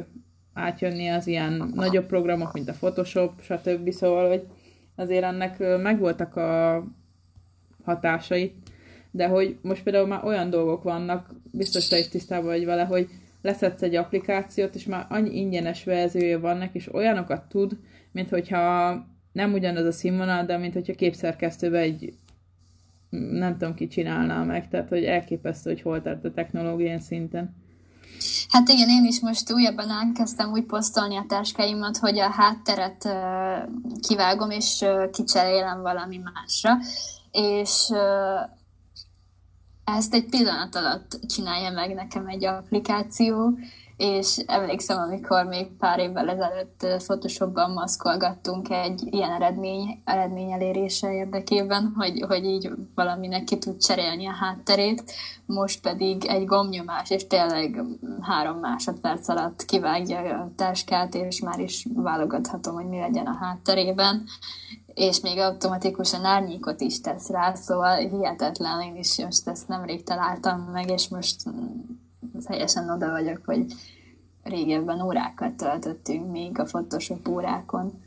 átjönni az ilyen nagyobb programok, mint a Photoshop, stb. Szóval, hogy azért ennek megvoltak a hatásait, de hogy most például már olyan dolgok vannak, biztos te is tisztában vagy vele, hogy leszedsz egy applikációt, és már annyi ingyenes verziója vannak, és olyanokat tud, mint hogyha nem ugyanaz a színvonal, de mint hogyha képszerkesztőben egy nem tudom ki csinálná meg, tehát hogy elképesztő, hogy hol tart a technológián szinten. Hát igen, én is most újabban elkezdtem úgy posztolni a táskáimat, hogy a hátteret kivágom, és kicserélem valami másra, és ezt egy pillanat alatt csinálja meg nekem egy applikáció, és emlékszem, amikor még pár évvel ezelőtt Photoshopban maszkolgattunk egy ilyen eredmény, eredmény elérése érdekében, hogy, hogy így valaminek ki tud cserélni a hátterét, most pedig egy gomnyomás, és tényleg három másodperc alatt kivágja a táskát, és már is válogathatom, hogy mi legyen a hátterében, és még automatikusan árnyékot is tesz rá, szóval hihetetlen, én is most ezt nemrég találtam meg, és most teljesen oda vagyok, hogy régebben órákat töltöttünk még a Photoshop órákon,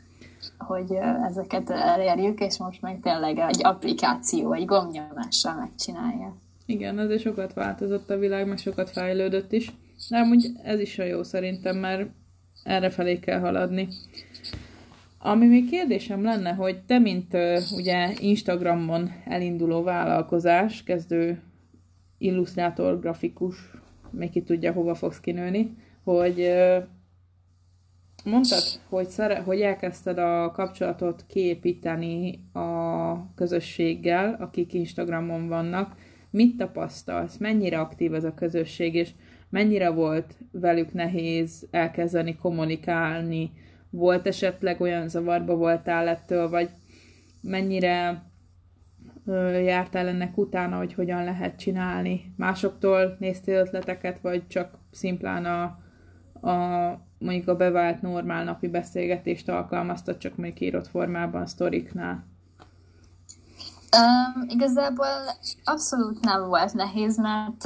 hogy ezeket elérjük, és most meg tényleg egy applikáció, egy gombnyomással megcsinálja. Igen, azért sokat változott a világ, meg sokat fejlődött is, de amúgy ez is a jó szerintem, mert erre felé kell haladni. Ami még kérdésem lenne, hogy te, mint uh, ugye Instagramon elinduló vállalkozás, kezdő illusztrátor, grafikus, még ki tudja, hova fogsz kinőni, hogy uh, mondtad, hogy, szere, hogy elkezdted a kapcsolatot kiépíteni a közösséggel, akik Instagramon vannak. Mit tapasztalsz? Mennyire aktív ez a közösség, és mennyire volt velük nehéz elkezdeni kommunikálni? Volt esetleg olyan zavarba voltál ettől, vagy mennyire jártál ennek utána, hogy hogyan lehet csinálni? Másoktól néztél ötleteket, vagy csak szimplán a, a mondjuk a bevált normál napi beszélgetést alkalmaztad, csak mondjuk írott formában, sztoriknál? Um, igazából abszolút nem volt nehéz, mert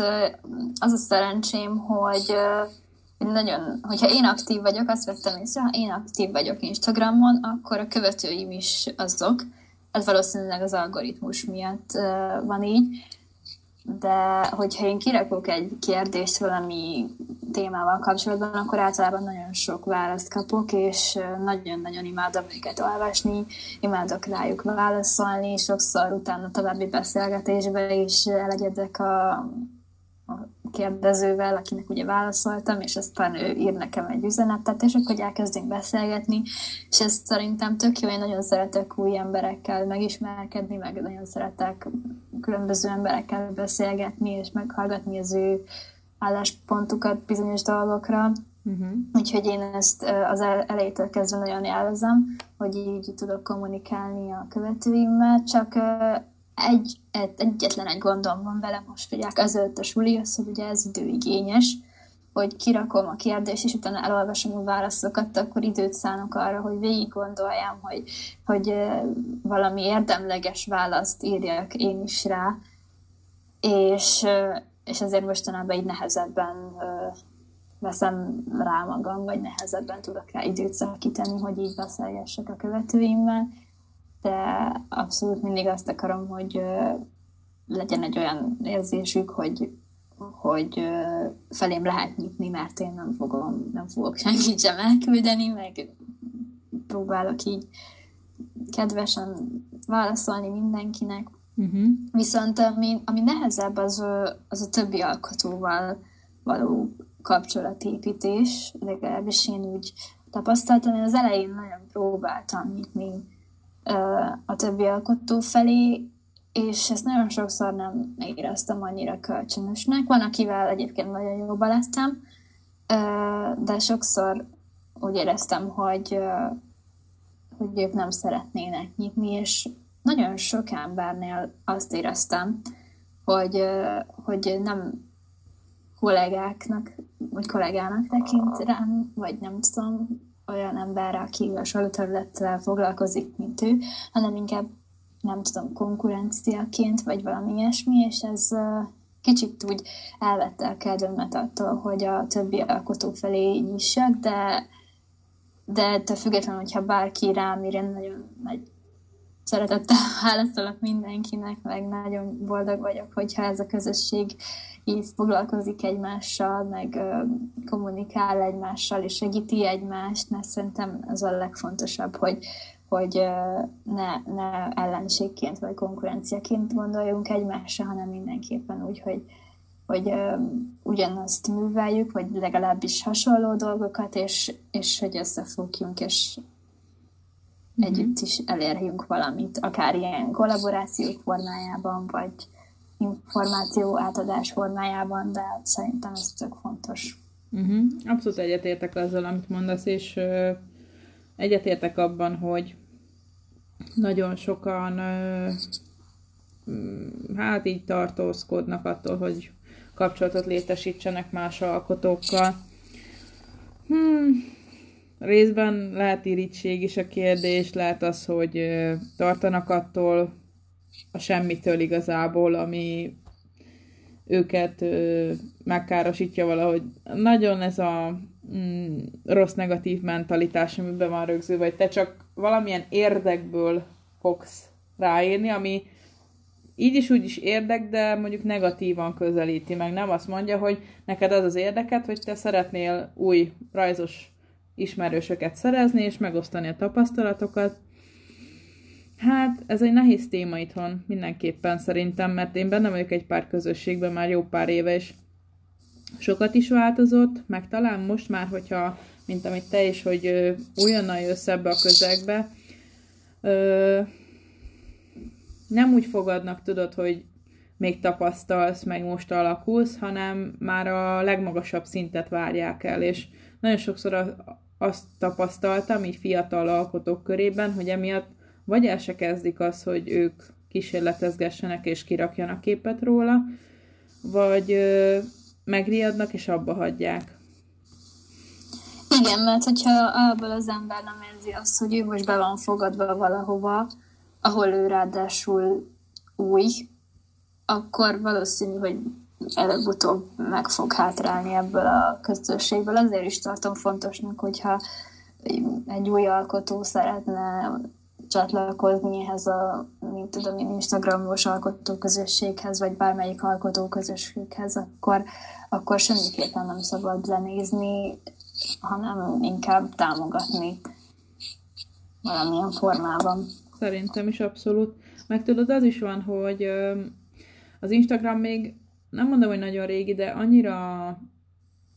az a szerencsém, hogy, hogy nagyon, hogyha én aktív vagyok, azt vettem észre, ha én aktív vagyok Instagramon, akkor a követőim is azok. Ez valószínűleg az algoritmus miatt van így de hogyha én kirakok egy kérdést valami témával kapcsolatban, akkor általában nagyon sok választ kapok, és nagyon-nagyon imádom őket olvasni, imádok rájuk válaszolni, sokszor utána további beszélgetésbe is elegyedek a kérdezővel, akinek ugye válaszoltam, és aztán ő ír nekem egy üzenetet, és akkor elkezdünk beszélgetni, és ez szerintem tök jó, én nagyon szeretek új emberekkel megismerkedni, meg nagyon szeretek különböző emberekkel beszélgetni, és meghallgatni az ő álláspontukat bizonyos dolgokra. Uh-huh. Úgyhogy én ezt az elejétől kezdve nagyon élvezem, hogy így tudok kommunikálni a követőimmel, csak egy, egy, egyetlen egy gondom van vele most, hogy elkezdődött a suli, az, hogy ugye ez időigényes, hogy kirakom a kérdést, és utána elolvasom a válaszokat, akkor időt szánok arra, hogy végig gondoljam, hogy, hogy valami érdemleges választ írjak én is rá, és, és ezért mostanában így nehezebben veszem rá magam, vagy nehezebben tudok rá időt szakítani, hogy így beszélgessek a követőimmel, de abszolút mindig azt akarom, hogy legyen egy olyan érzésük, hogy, hogy felém lehet nyitni, mert én nem fogom, nem fogok senkit sem elküldeni, meg próbálok így kedvesen válaszolni mindenkinek. Uh-huh. Viszont ami, ami nehezebb, az, az a többi alkotóval való kapcsolatépítés, legalábbis én úgy tapasztaltam, én az elején nagyon próbáltam nyitni a többi alkotó felé, és ezt nagyon sokszor nem éreztem annyira kölcsönösnek. Van, akivel egyébként nagyon jóba lettem, de sokszor úgy éreztem, hogy, hogy ők nem szeretnének nyitni, és nagyon sok embernél azt éreztem, hogy, hogy nem kollégáknak, vagy kollégának tekint rám, vagy nem tudom, olyan emberre, aki hasonló területtel foglalkozik, mint ő, hanem inkább nem tudom, konkurenciaként, vagy valami ilyesmi, és ez kicsit úgy elvette a kedvemet attól, hogy a többi alkotó felé nyissak, de, de ettől függetlenül, hogyha bárki rám ír, nagyon nagy szeretettel *laughs* válaszolok mindenkinek, meg nagyon boldog vagyok, hogyha ez a közösség így foglalkozik egymással, meg kommunikál egymással, és segíti egymást, mert szerintem ez a legfontosabb, hogy, hogy ne, ne ellenségként vagy konkurenciaként gondoljunk egymásra, hanem mindenképpen úgy, hogy, hogy ugyanazt műveljük, vagy legalábbis hasonló dolgokat, és, és hogy összefogjunk, és együtt is elérjünk valamit, akár ilyen kollaborációk formájában, vagy információ átadás formájában, de szerintem ez tök fontos. Uh-huh. Abszolút egyetértek azzal, amit mondasz, és egyetértek abban, hogy nagyon sokan hát így tartózkodnak attól, hogy kapcsolatot létesítsenek más alkotókkal. Hmm, részben lehet irítség is a kérdés, lehet az, hogy tartanak attól a semmitől igazából, ami őket megkárosítja valahogy. Nagyon ez a mm, rossz negatív mentalitás, amiben van rögzül, vagy te csak valamilyen érdekből fogsz ráírni, ami így is úgy is érdek, de mondjuk negatívan közelíti meg. Nem azt mondja, hogy neked az az érdeket, hogy te szeretnél új rajzos ismerősöket szerezni, és megosztani a tapasztalatokat. Hát, ez egy nehéz téma itthon, mindenképpen szerintem, mert én benne vagyok egy pár közösségben már jó pár éve, és sokat is változott, meg talán most már, hogyha mint amit te is, hogy újonnan jössz ebbe a közegbe, ö, nem úgy fogadnak, tudod, hogy még tapasztalsz, meg most alakulsz, hanem már a legmagasabb szintet várják el, és nagyon sokszor azt tapasztaltam, így fiatal alkotók körében, hogy emiatt vagy el se kezdik az, hogy ők kísérletezgessenek és kirakjanak képet róla, vagy ö, megriadnak és abba hagyják. Igen, mert hogyha abból az ember nem érzi azt, hogy ő most be van fogadva valahova, ahol ő ráadásul új, akkor valószínű, hogy előbb-utóbb meg fog hátrálni ebből a közösségből. Azért is tartom fontosnak, hogyha egy új alkotó szeretne csatlakozni ehhez a, mint tudom én, Instagramos alkotóközösséghez, vagy bármelyik alkotóközösséghez, akkor, akkor semmiképpen nem szabad lenézni, hanem inkább támogatni valamilyen formában. Szerintem is abszolút. Meg tudod, az is van, hogy az Instagram még nem mondom, hogy nagyon régi, de annyira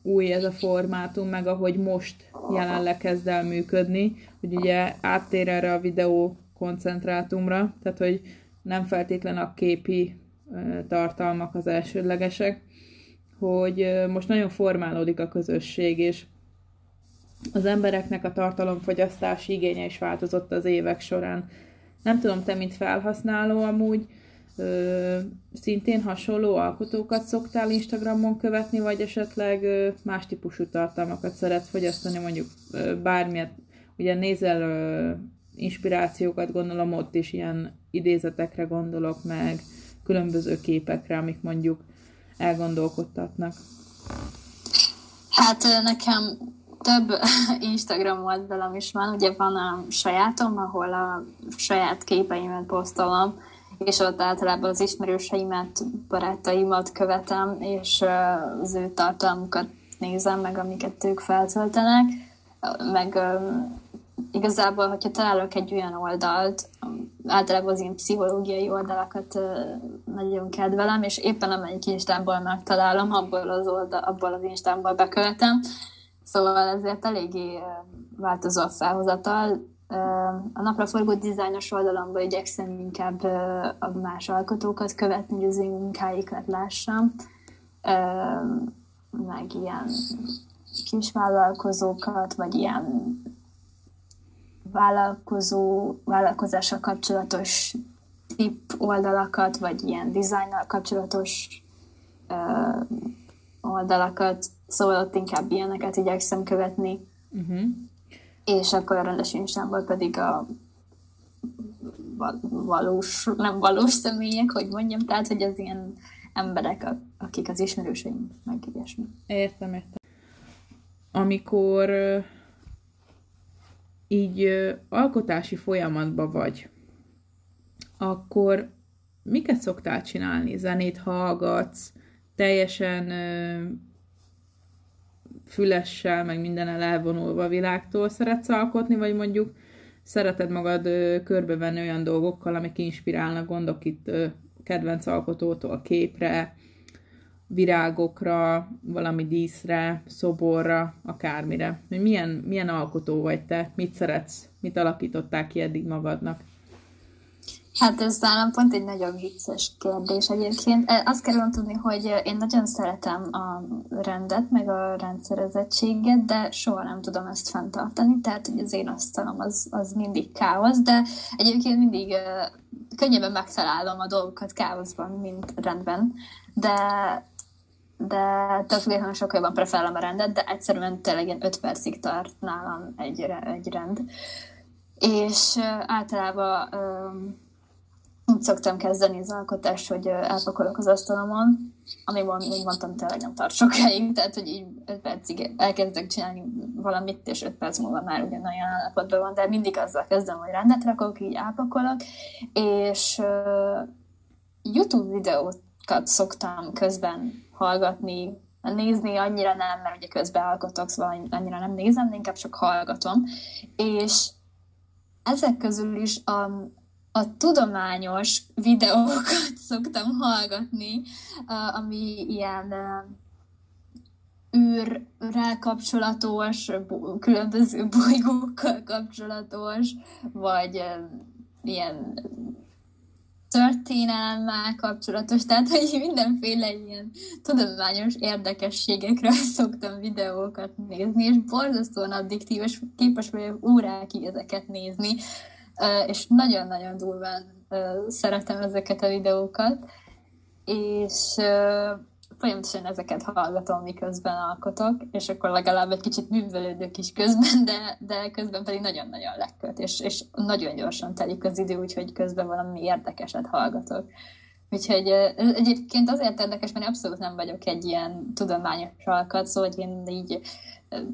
új ez a formátum, meg ahogy most jelenleg kezd el működni, hogy ugye áttér erre a videó koncentrátumra, tehát hogy nem feltétlen a képi tartalmak az elsődlegesek, hogy most nagyon formálódik a közösség, és az embereknek a tartalomfogyasztási igénye is változott az évek során. Nem tudom, te, mint felhasználó amúgy, ö, szintén hasonló alkotókat szoktál Instagramon követni, vagy esetleg ö, más típusú tartalmakat szeret fogyasztani, mondjuk ö, bármilyet, ugye nézel ö, inspirációkat, gondolom ott is ilyen idézetekre gondolok meg, különböző képekre, amik mondjuk elgondolkodtatnak. Hát nekem több *laughs* Instagram oldalam is van, ugye van a sajátom, ahol a saját képeimet posztolom, és ott általában az ismerőseimet, barátaimat követem, és az ő tartalmukat nézem meg, amiket ők feltöltenek, meg igazából, hogyha találok egy olyan oldalt, általában az én pszichológiai oldalakat nagyon kedvelem, és éppen amelyik instámból megtalálom, abból az, oldal, abból az instámból bekövetem, Szóval ezért eléggé változó a felhozatal. A napraforgó dizájnos oldalamban igyekszem inkább a más alkotókat követni, hogy az én munkáikat lássam, meg ilyen kis vállalkozókat, vagy ilyen vállalkozó, vállalkozással kapcsolatos tip oldalakat, vagy ilyen dizájnnal kapcsolatos oldalakat Szóval ott inkább ilyeneket igyekszem követni. Uh-huh. És akkor a rendes instámból pedig a valós, nem valós személyek, hogy mondjam, tehát, hogy az ilyen emberek, akik az ismerőseim, meg ilyesmi. Értem, értem. Amikor így alkotási folyamatban vagy, akkor miket szoktál csinálni? Zenét hallgatsz, teljesen fülessel, meg minden elvonulva a világtól szeretsz alkotni, vagy mondjuk szereted magad körbevenni olyan dolgokkal, amik inspirálnak, gondok itt ö, kedvenc alkotótól képre, virágokra, valami díszre, szoborra, akármire. Milyen, milyen alkotó vagy te? Mit szeretsz? Mit alakítottál ki eddig magadnak? Hát ez talán pont egy nagyon vicces kérdés egyébként. Azt kell tudni, hogy én nagyon szeretem a rendet, meg a rendszerezettséget, de soha nem tudom ezt fenntartani, tehát hogy az én asztalom az, az mindig káosz, de egyébként mindig könnyebben megtalálom a dolgokat káoszban, mint rendben, de de több függetlenül sokkal jobban preferálom a rendet, de egyszerűen tényleg ilyen 5 percig tart nálam egy, egy rend. És általában úgy szoktam kezdeni az alkotást, hogy elpakolok az asztalomon, ami még mondtam, tényleg nem tart sokáig, *laughs* tehát hogy így 5 percig elkezdek csinálni valamit, és 5 perc múlva már ugyanolyan állapotban van, de mindig azzal kezdem, hogy rendet rakok, így elpakolok, és uh, YouTube videókat szoktam közben hallgatni, nézni annyira nem, mert ugye közben alkotok, szóval annyira nem nézem, inkább csak hallgatom, és ezek közül is a, a tudományos videókat *laughs* szoktam hallgatni, ami ilyen űrrel kapcsolatos, különböző bolygókkal kapcsolatos, vagy ilyen történelemmel kapcsolatos, tehát hogy mindenféle ilyen tudományos érdekességekről *laughs* szoktam videókat nézni, és borzasztóan addiktív, és képes vagyok órákig ezeket nézni, és nagyon-nagyon durván szeretem ezeket a videókat, és folyamatosan ezeket hallgatom, miközben alkotok, és akkor legalább egy kicsit művelődök is közben, de, de közben pedig nagyon-nagyon leköt, és, és nagyon gyorsan telik az idő, úgyhogy közben valami érdekeset hallgatok. Úgyhogy egyébként azért érdekes, mert abszolút nem vagyok egy ilyen tudományos alkat, szóval én így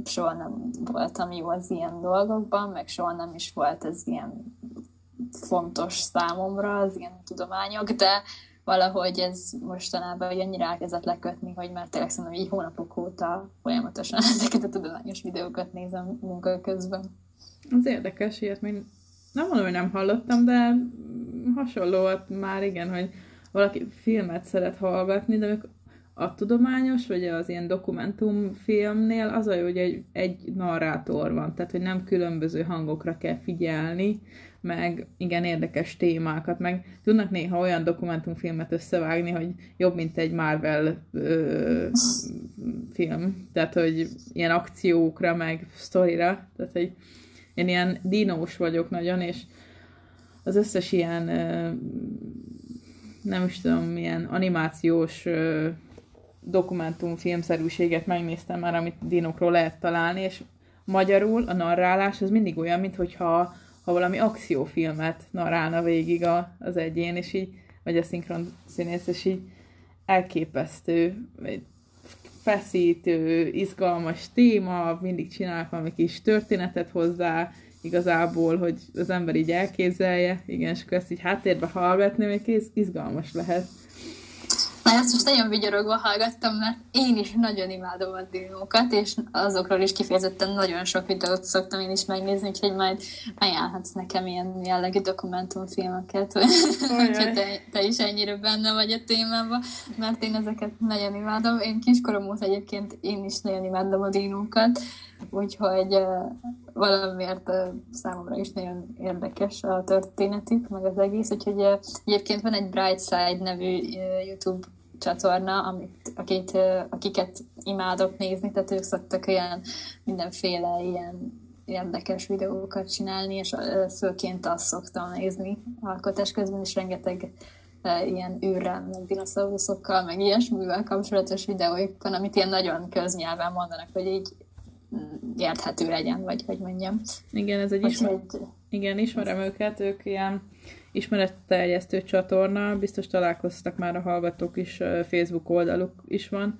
soha nem voltam jó az ilyen dolgokban, meg soha nem is volt ez ilyen fontos számomra, az ilyen tudományok, de valahogy ez mostanában annyira elkezdett lekötni, hogy már tényleg szerintem így hónapok óta folyamatosan *laughs* ezeket a tudományos videókat nézem munka közben. Az érdekes, ilyet még nem mondom, hogy nem hallottam, de hasonlóat már igen, hogy valaki filmet szeret hallgatni, de a tudományos, vagy az ilyen dokumentumfilmnél az a jó, hogy egy, egy narrátor van, tehát hogy nem különböző hangokra kell figyelni, meg igen érdekes témákat, meg tudnak néha olyan dokumentumfilmet összevágni, hogy jobb, mint egy Marvel ö, film, tehát hogy ilyen akciókra, meg sztorira, tehát hogy én ilyen dinós vagyok nagyon, és az összes ilyen ö, nem is tudom, milyen animációs ö, dokumentumfilmszerűséget megnéztem már, amit dinokról lehet találni, és magyarul a narrálás az mindig olyan, mintha ha valami akciófilmet narálna végig a, az egyén, és így, vagy a szinkron színész, és így elképesztő, feszítő, izgalmas téma, mindig csinálnak valami kis történetet hozzá, igazából, hogy az ember így elképzelje, igen, és akkor ezt így háttérbe hallgatni, még izgalmas lehet. Na, ezt most nagyon vigyorogva hallgattam, mert én is nagyon imádom a dinókat, és azokról is kifejezetten nagyon sok videót szoktam én is megnézni, úgyhogy majd ajánlhatsz nekem ilyen jellegű dokumentumfilmeket, hogyha *laughs* te, te is ennyire benne vagy a témában, mert én ezeket nagyon imádom. Én kiskorom óta egyébként én is nagyon imádom a dinókat, úgyhogy uh, valamiért uh, számomra is nagyon érdekes a történetük, meg az egész, úgyhogy uh, egyébként van egy Brightside nevű uh, YouTube csatorna, amit, akit, akiket imádok nézni, tehát ők szoktak ilyen mindenféle ilyen érdekes videókat csinálni, és főként azt szoktam nézni alkotás közben, is rengeteg ilyen űrrel, meg dinoszauruszokkal, meg ilyesmivel kapcsolatos videóik van, amit ilyen nagyon köznyelven mondanak, hogy így mm, érthető legyen, vagy hogy mondjam. Igen, ez egy ismer... Igen, ismerem őket, ők ilyen ismeretterjesztő csatorna, biztos találkoztak már a hallgatók is, Facebook oldaluk is van.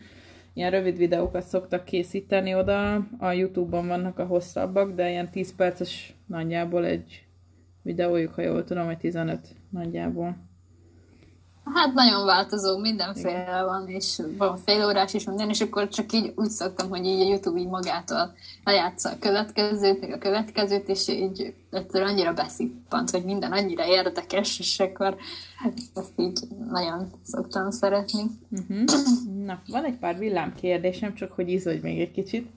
Ilyen rövid videókat szoktak készíteni oda, a Youtube-on vannak a hosszabbak, de ilyen 10 perces nagyjából egy videójuk, ha jól tudom, vagy 15 nagyjából. Hát nagyon változó, mindenféle Igen. van, és van fél órás is minden, és akkor csak így úgy szoktam, hogy így a YouTube így magától lejátsza a következőt, meg a következőt, és így egyszerűen annyira beszippant, hogy minden annyira érdekes, és akkor ezt így nagyon szoktam szeretni. Uh-huh. Na, van egy pár villámkérdésem, csak hogy izodj még egy kicsit.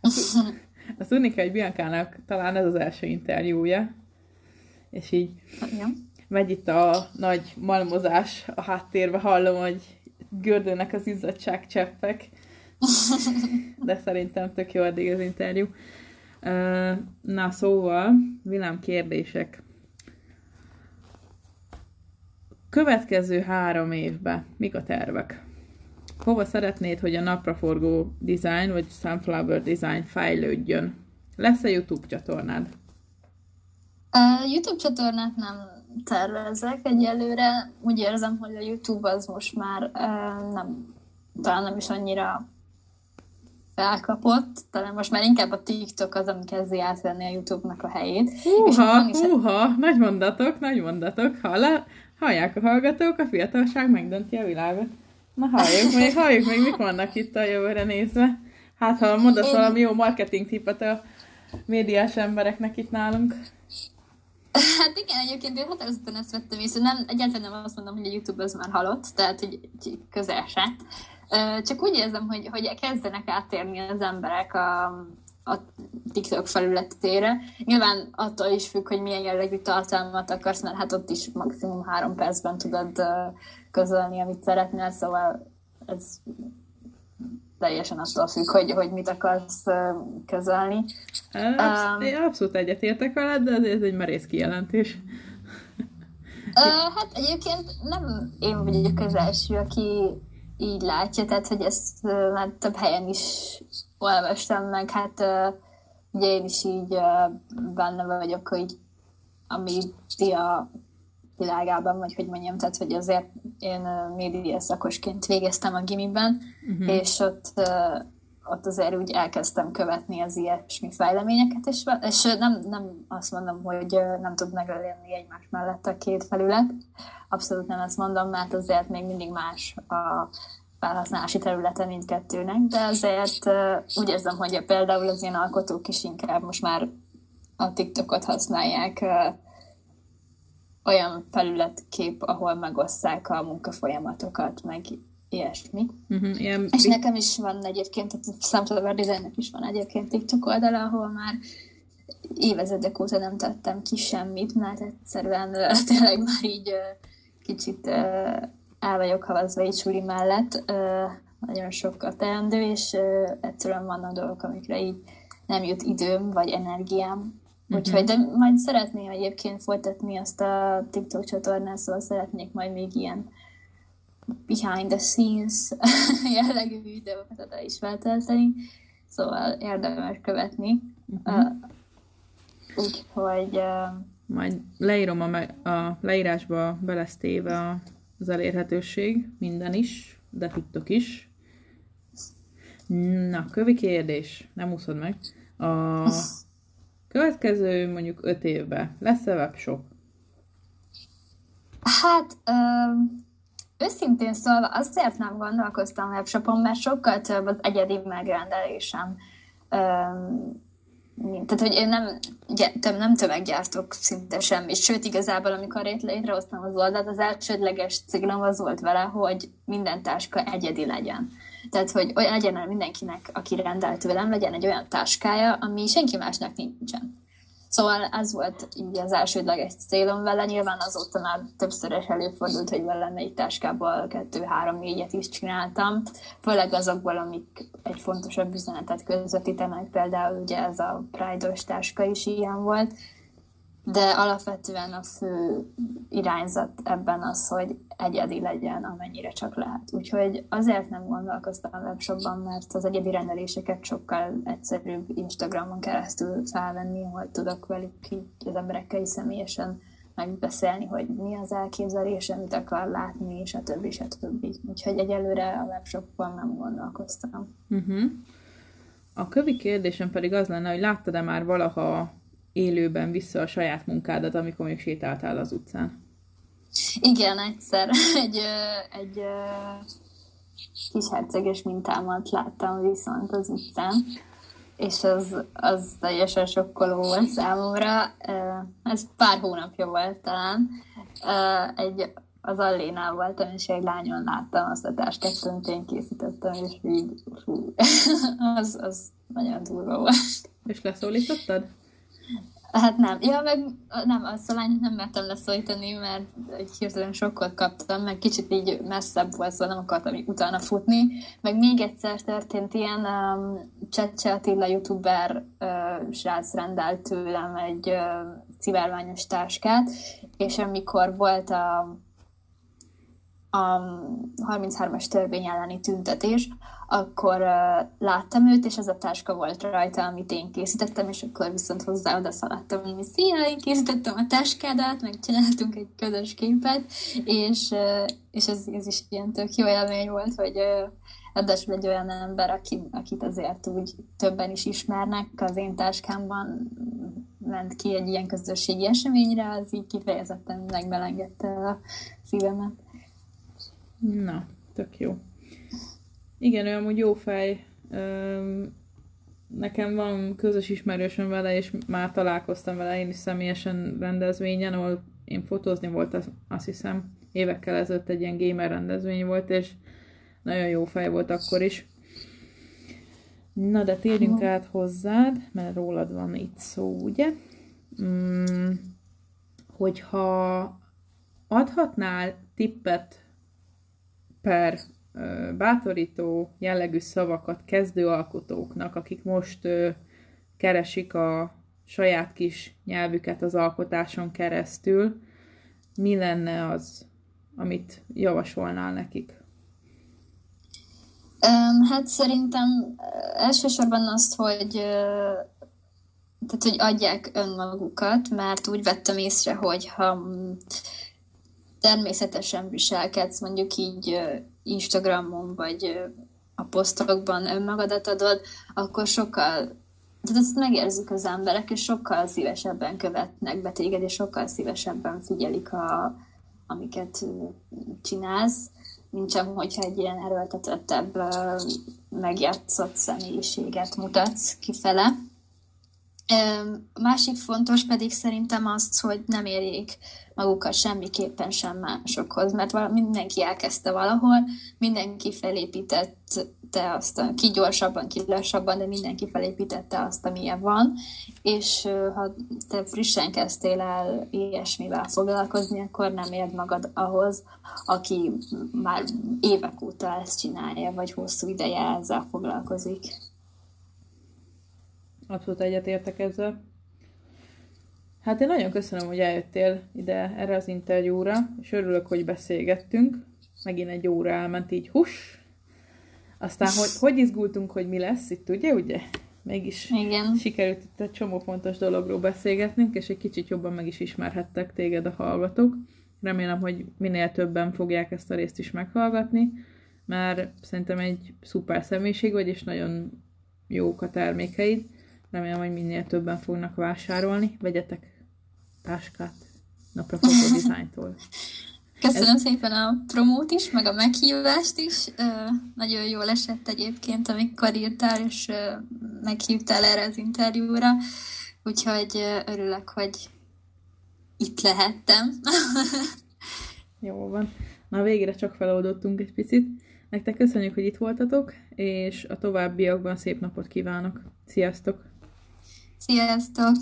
*laughs* Azt tudni kell, hogy Biancának talán ez az első interjúja, és így... Ja megy itt a nagy malmozás a háttérbe, hallom, hogy gördülnek az izzadság cseppek, de szerintem tök jó addig az interjú. Na, szóval, vilám kérdések. Következő három évben mik a tervek? Hova szeretnéd, hogy a napraforgó design vagy sunflower design fejlődjön? Lesz-e YouTube csatornád? A YouTube csatornát nem tervezek egyelőre. Úgy érzem, hogy a YouTube az most már nem, talán nem is annyira felkapott, talán most már inkább a TikTok az, ami kezdi átvenni a YouTube-nak a helyét. Húha, húha, nagy mondatok, nagy mondatok. Hall, hallják a hallgatók, a fiatalság megdönti a világot. Na halljuk még, halljuk még, mik vannak itt a jövőre nézve. Hát, ha mondasz Én... valami jó marketing tippet a médiás embereknek itt nálunk. Hát igen, egyébként én határozottan ezt vettem észre. Nem, egyáltalán nem azt mondom, hogy a YouTube az már halott, tehát hogy közel se. Csak úgy érzem, hogy, hogy kezdenek átérni az emberek a, a TikTok felületére. Nyilván attól is függ, hogy milyen jellegű tartalmat akarsz, mert hát ott is maximum három percben tudod közölni, amit szeretnél, szóval ez teljesen attól függ, hogy, hogy mit akarsz közölni. Absz- um, én abszolút egyetértek veled, de ez egy merész kijelentés. Uh, hát egyébként nem én vagyok az első, aki így látja, tehát hogy ezt uh, már több helyen is olvastam meg, hát uh, ugye én is így uh, benne vagyok, hogy a média világában, vagy hogy mondjam, tehát hogy azért én média szakosként végeztem a gimiben, uh-huh. és ott ott azért úgy elkezdtem követni az ilyesmi fejleményeket, és, és nem, nem azt mondom, hogy nem tud megölni egymás mellett a két felület. Abszolút nem ezt mondom, mert azért még mindig más a felhasználási területe mindkettőnek, de azért úgy érzem, hogy például az ilyen alkotók is inkább most már a TikTokot használják olyan felületkép, ahol megosszák a munkafolyamatokat, meg ilyesmi. Uh-huh, ilyen... És nekem is van egyébként, a Sunflower Designnek is van egyébként TikTok oldala, ahol már évezredek óta nem tettem ki semmit, mert egyszerűen *laughs* tényleg már így kicsit el vagyok havazva így suli mellett, nagyon sok a teendő, és egyszerűen vannak dolgok, amikre így nem jut időm, vagy energiám. Úgyhogy, de majd szeretném egyébként folytatni azt a TikTok csatornát, szóval szeretnék majd még ilyen behind the scenes *laughs* jellegű videókat oda is feltölteni, szóval érdemes követni. Uh-huh. Uh, úgyhogy... Uh, Majd leírom a, a leírásba belesztéve az elérhetőség, minden is, de TikTok is. Na, kövi kérdés, nem úszod meg. A *laughs* következő mondjuk öt évben lesz-e webshop? Hát, um, Őszintén szólva azért nem gondolkoztam webshopon, mert sokkal több az egyedi megrendelésem. tehát, hogy én nem, több, nem tömeggyártok szinte semmit. Sőt, igazából, amikor létrehoztam az oldalt, az elsődleges célom az volt vele, hogy minden táska egyedi legyen. Tehát, hogy olyan legyen mindenkinek, aki rendelt tőlem, legyen egy olyan táskája, ami senki másnak nincsen. Szóval ez volt így az elsődleges célom vele. Nyilván azóta már többször is előfordult, hogy vele egy táskából kettő, három, négyet is csináltam. Főleg azokból, amik egy fontosabb üzenetet közvetítenek. Például ugye ez a Pride-os táska is ilyen volt de alapvetően a fő irányzat ebben az, hogy egyedi legyen, amennyire csak lehet. Úgyhogy azért nem gondolkoztam a webshopban, mert az egyedi rendeléseket sokkal egyszerűbb Instagramon keresztül felvenni, hogy tudok velük így az emberekkel is személyesen megbeszélni, hogy mi az elképzelése, mit akar látni, és a többi, és a többi. Úgyhogy egyelőre a webshopban nem gondolkoztam. Uh-huh. A kövi kérdésem pedig az lenne, hogy láttad-e már valaha élőben vissza a saját munkádat, amikor még sétáltál az utcán? Igen, egyszer. *laughs* Egy, egy kis herceges mintámat láttam viszont az utcán, és az, az teljesen sokkoló volt számomra. Ez pár hónapja volt talán. Egy, az Allénál voltam, és egy lányon láttam azt a táskát, amit én készítettem, és így fú, *laughs* az, az nagyon durva volt. És leszólítottad? Hát nem. Ja, meg nem, a szalányot nem mertem leszólítani, mert egy hirtelen sokkot kaptam, meg kicsit így messzebb volt, szóval nem akartam így utána futni. Meg még egyszer történt ilyen, um, Csecse Attila youtuber uh, srác rendelt tőlem egy uh, civárványos táskát, és amikor volt a a 33-as törvény elleni tüntetés, akkor uh, láttam őt, és ez a táska volt rajta, amit én készítettem, és akkor viszont hozzá oda szaladtam, hogy szia, én készítettem a táskádat, meg csináltunk egy közös képet, és, uh, és ez, ez is ilyen tök jó élmény volt, hogy uh, ráadásul egy olyan ember, aki, akit azért úgy többen is ismernek, az én táskámban ment ki egy ilyen közösségi eseményre, az így kifejezetten megbelengedte a szívemet. Na, tök jó. Igen, ő amúgy jó fej. Nekem van közös ismerősöm vele, és már találkoztam vele én is személyesen rendezvényen, ahol én fotózni volt, azt hiszem, évekkel ezelőtt egy ilyen gamer rendezvény volt, és nagyon jó fej volt akkor is. Na, de térjünk át hozzád, mert rólad van itt szó, ugye? Mm, hogyha adhatnál tippet per ö, bátorító jellegű szavakat kezdő alkotóknak, akik most keresik a saját kis nyelvüket az alkotáson keresztül, mi lenne az, amit javasolnál nekik? Hát szerintem elsősorban azt, hogy tehát, hogy adják önmagukat, mert úgy vettem észre, hogy ha természetesen viselkedsz, mondjuk így Instagramon, vagy a posztokban önmagadat adod, akkor sokkal tehát ezt megérzik az emberek, és sokkal szívesebben követnek be téged, és sokkal szívesebben figyelik, a, amiket csinálsz, mint csak hogyha egy ilyen erőltetettebb, megjátszott személyiséget mutatsz kifele. A másik fontos pedig szerintem az, hogy nem érjék magukat semmiképpen sem másokhoz, mert mindenki elkezdte valahol, mindenki felépítette azt, ki gyorsabban, ki lassabban, de mindenki felépítette azt, amilyen van, és ha te frissen kezdtél el ilyesmivel foglalkozni, akkor nem érd magad ahhoz, aki már évek óta ezt csinálja, vagy hosszú ideje ezzel foglalkozik. Abszolút egyetértek ezzel. Hát én nagyon köszönöm, hogy eljöttél ide erre az interjúra, és örülök, hogy beszélgettünk. Megint egy óra elment így, hus! Aztán, hogy, hogy izgultunk, hogy mi lesz itt, ugye, ugye? Mégis Igen. sikerült itt egy csomó fontos dologról beszélgetnünk, és egy kicsit jobban meg is ismerhettek téged a hallgatók. Remélem, hogy minél többen fogják ezt a részt is meghallgatni, mert szerintem egy szuper személyiség vagy, és nagyon jók a termékeid. Remélem, hogy minél többen fognak vásárolni. Vegyetek táskát napra *laughs* dizájntól. Köszönöm Ez... szépen a promót is, meg a meghívást is. Uh, nagyon jól esett egyébként, amikor írtál, és uh, meghívtál erre az interjúra. Úgyhogy uh, örülök, hogy itt lehettem. *laughs* Jó van. Na végre csak feloldottunk egy picit. Nektek köszönjük, hogy itt voltatok, és a továbbiakban szép napot kívánok. Sziasztok! Sziasztok!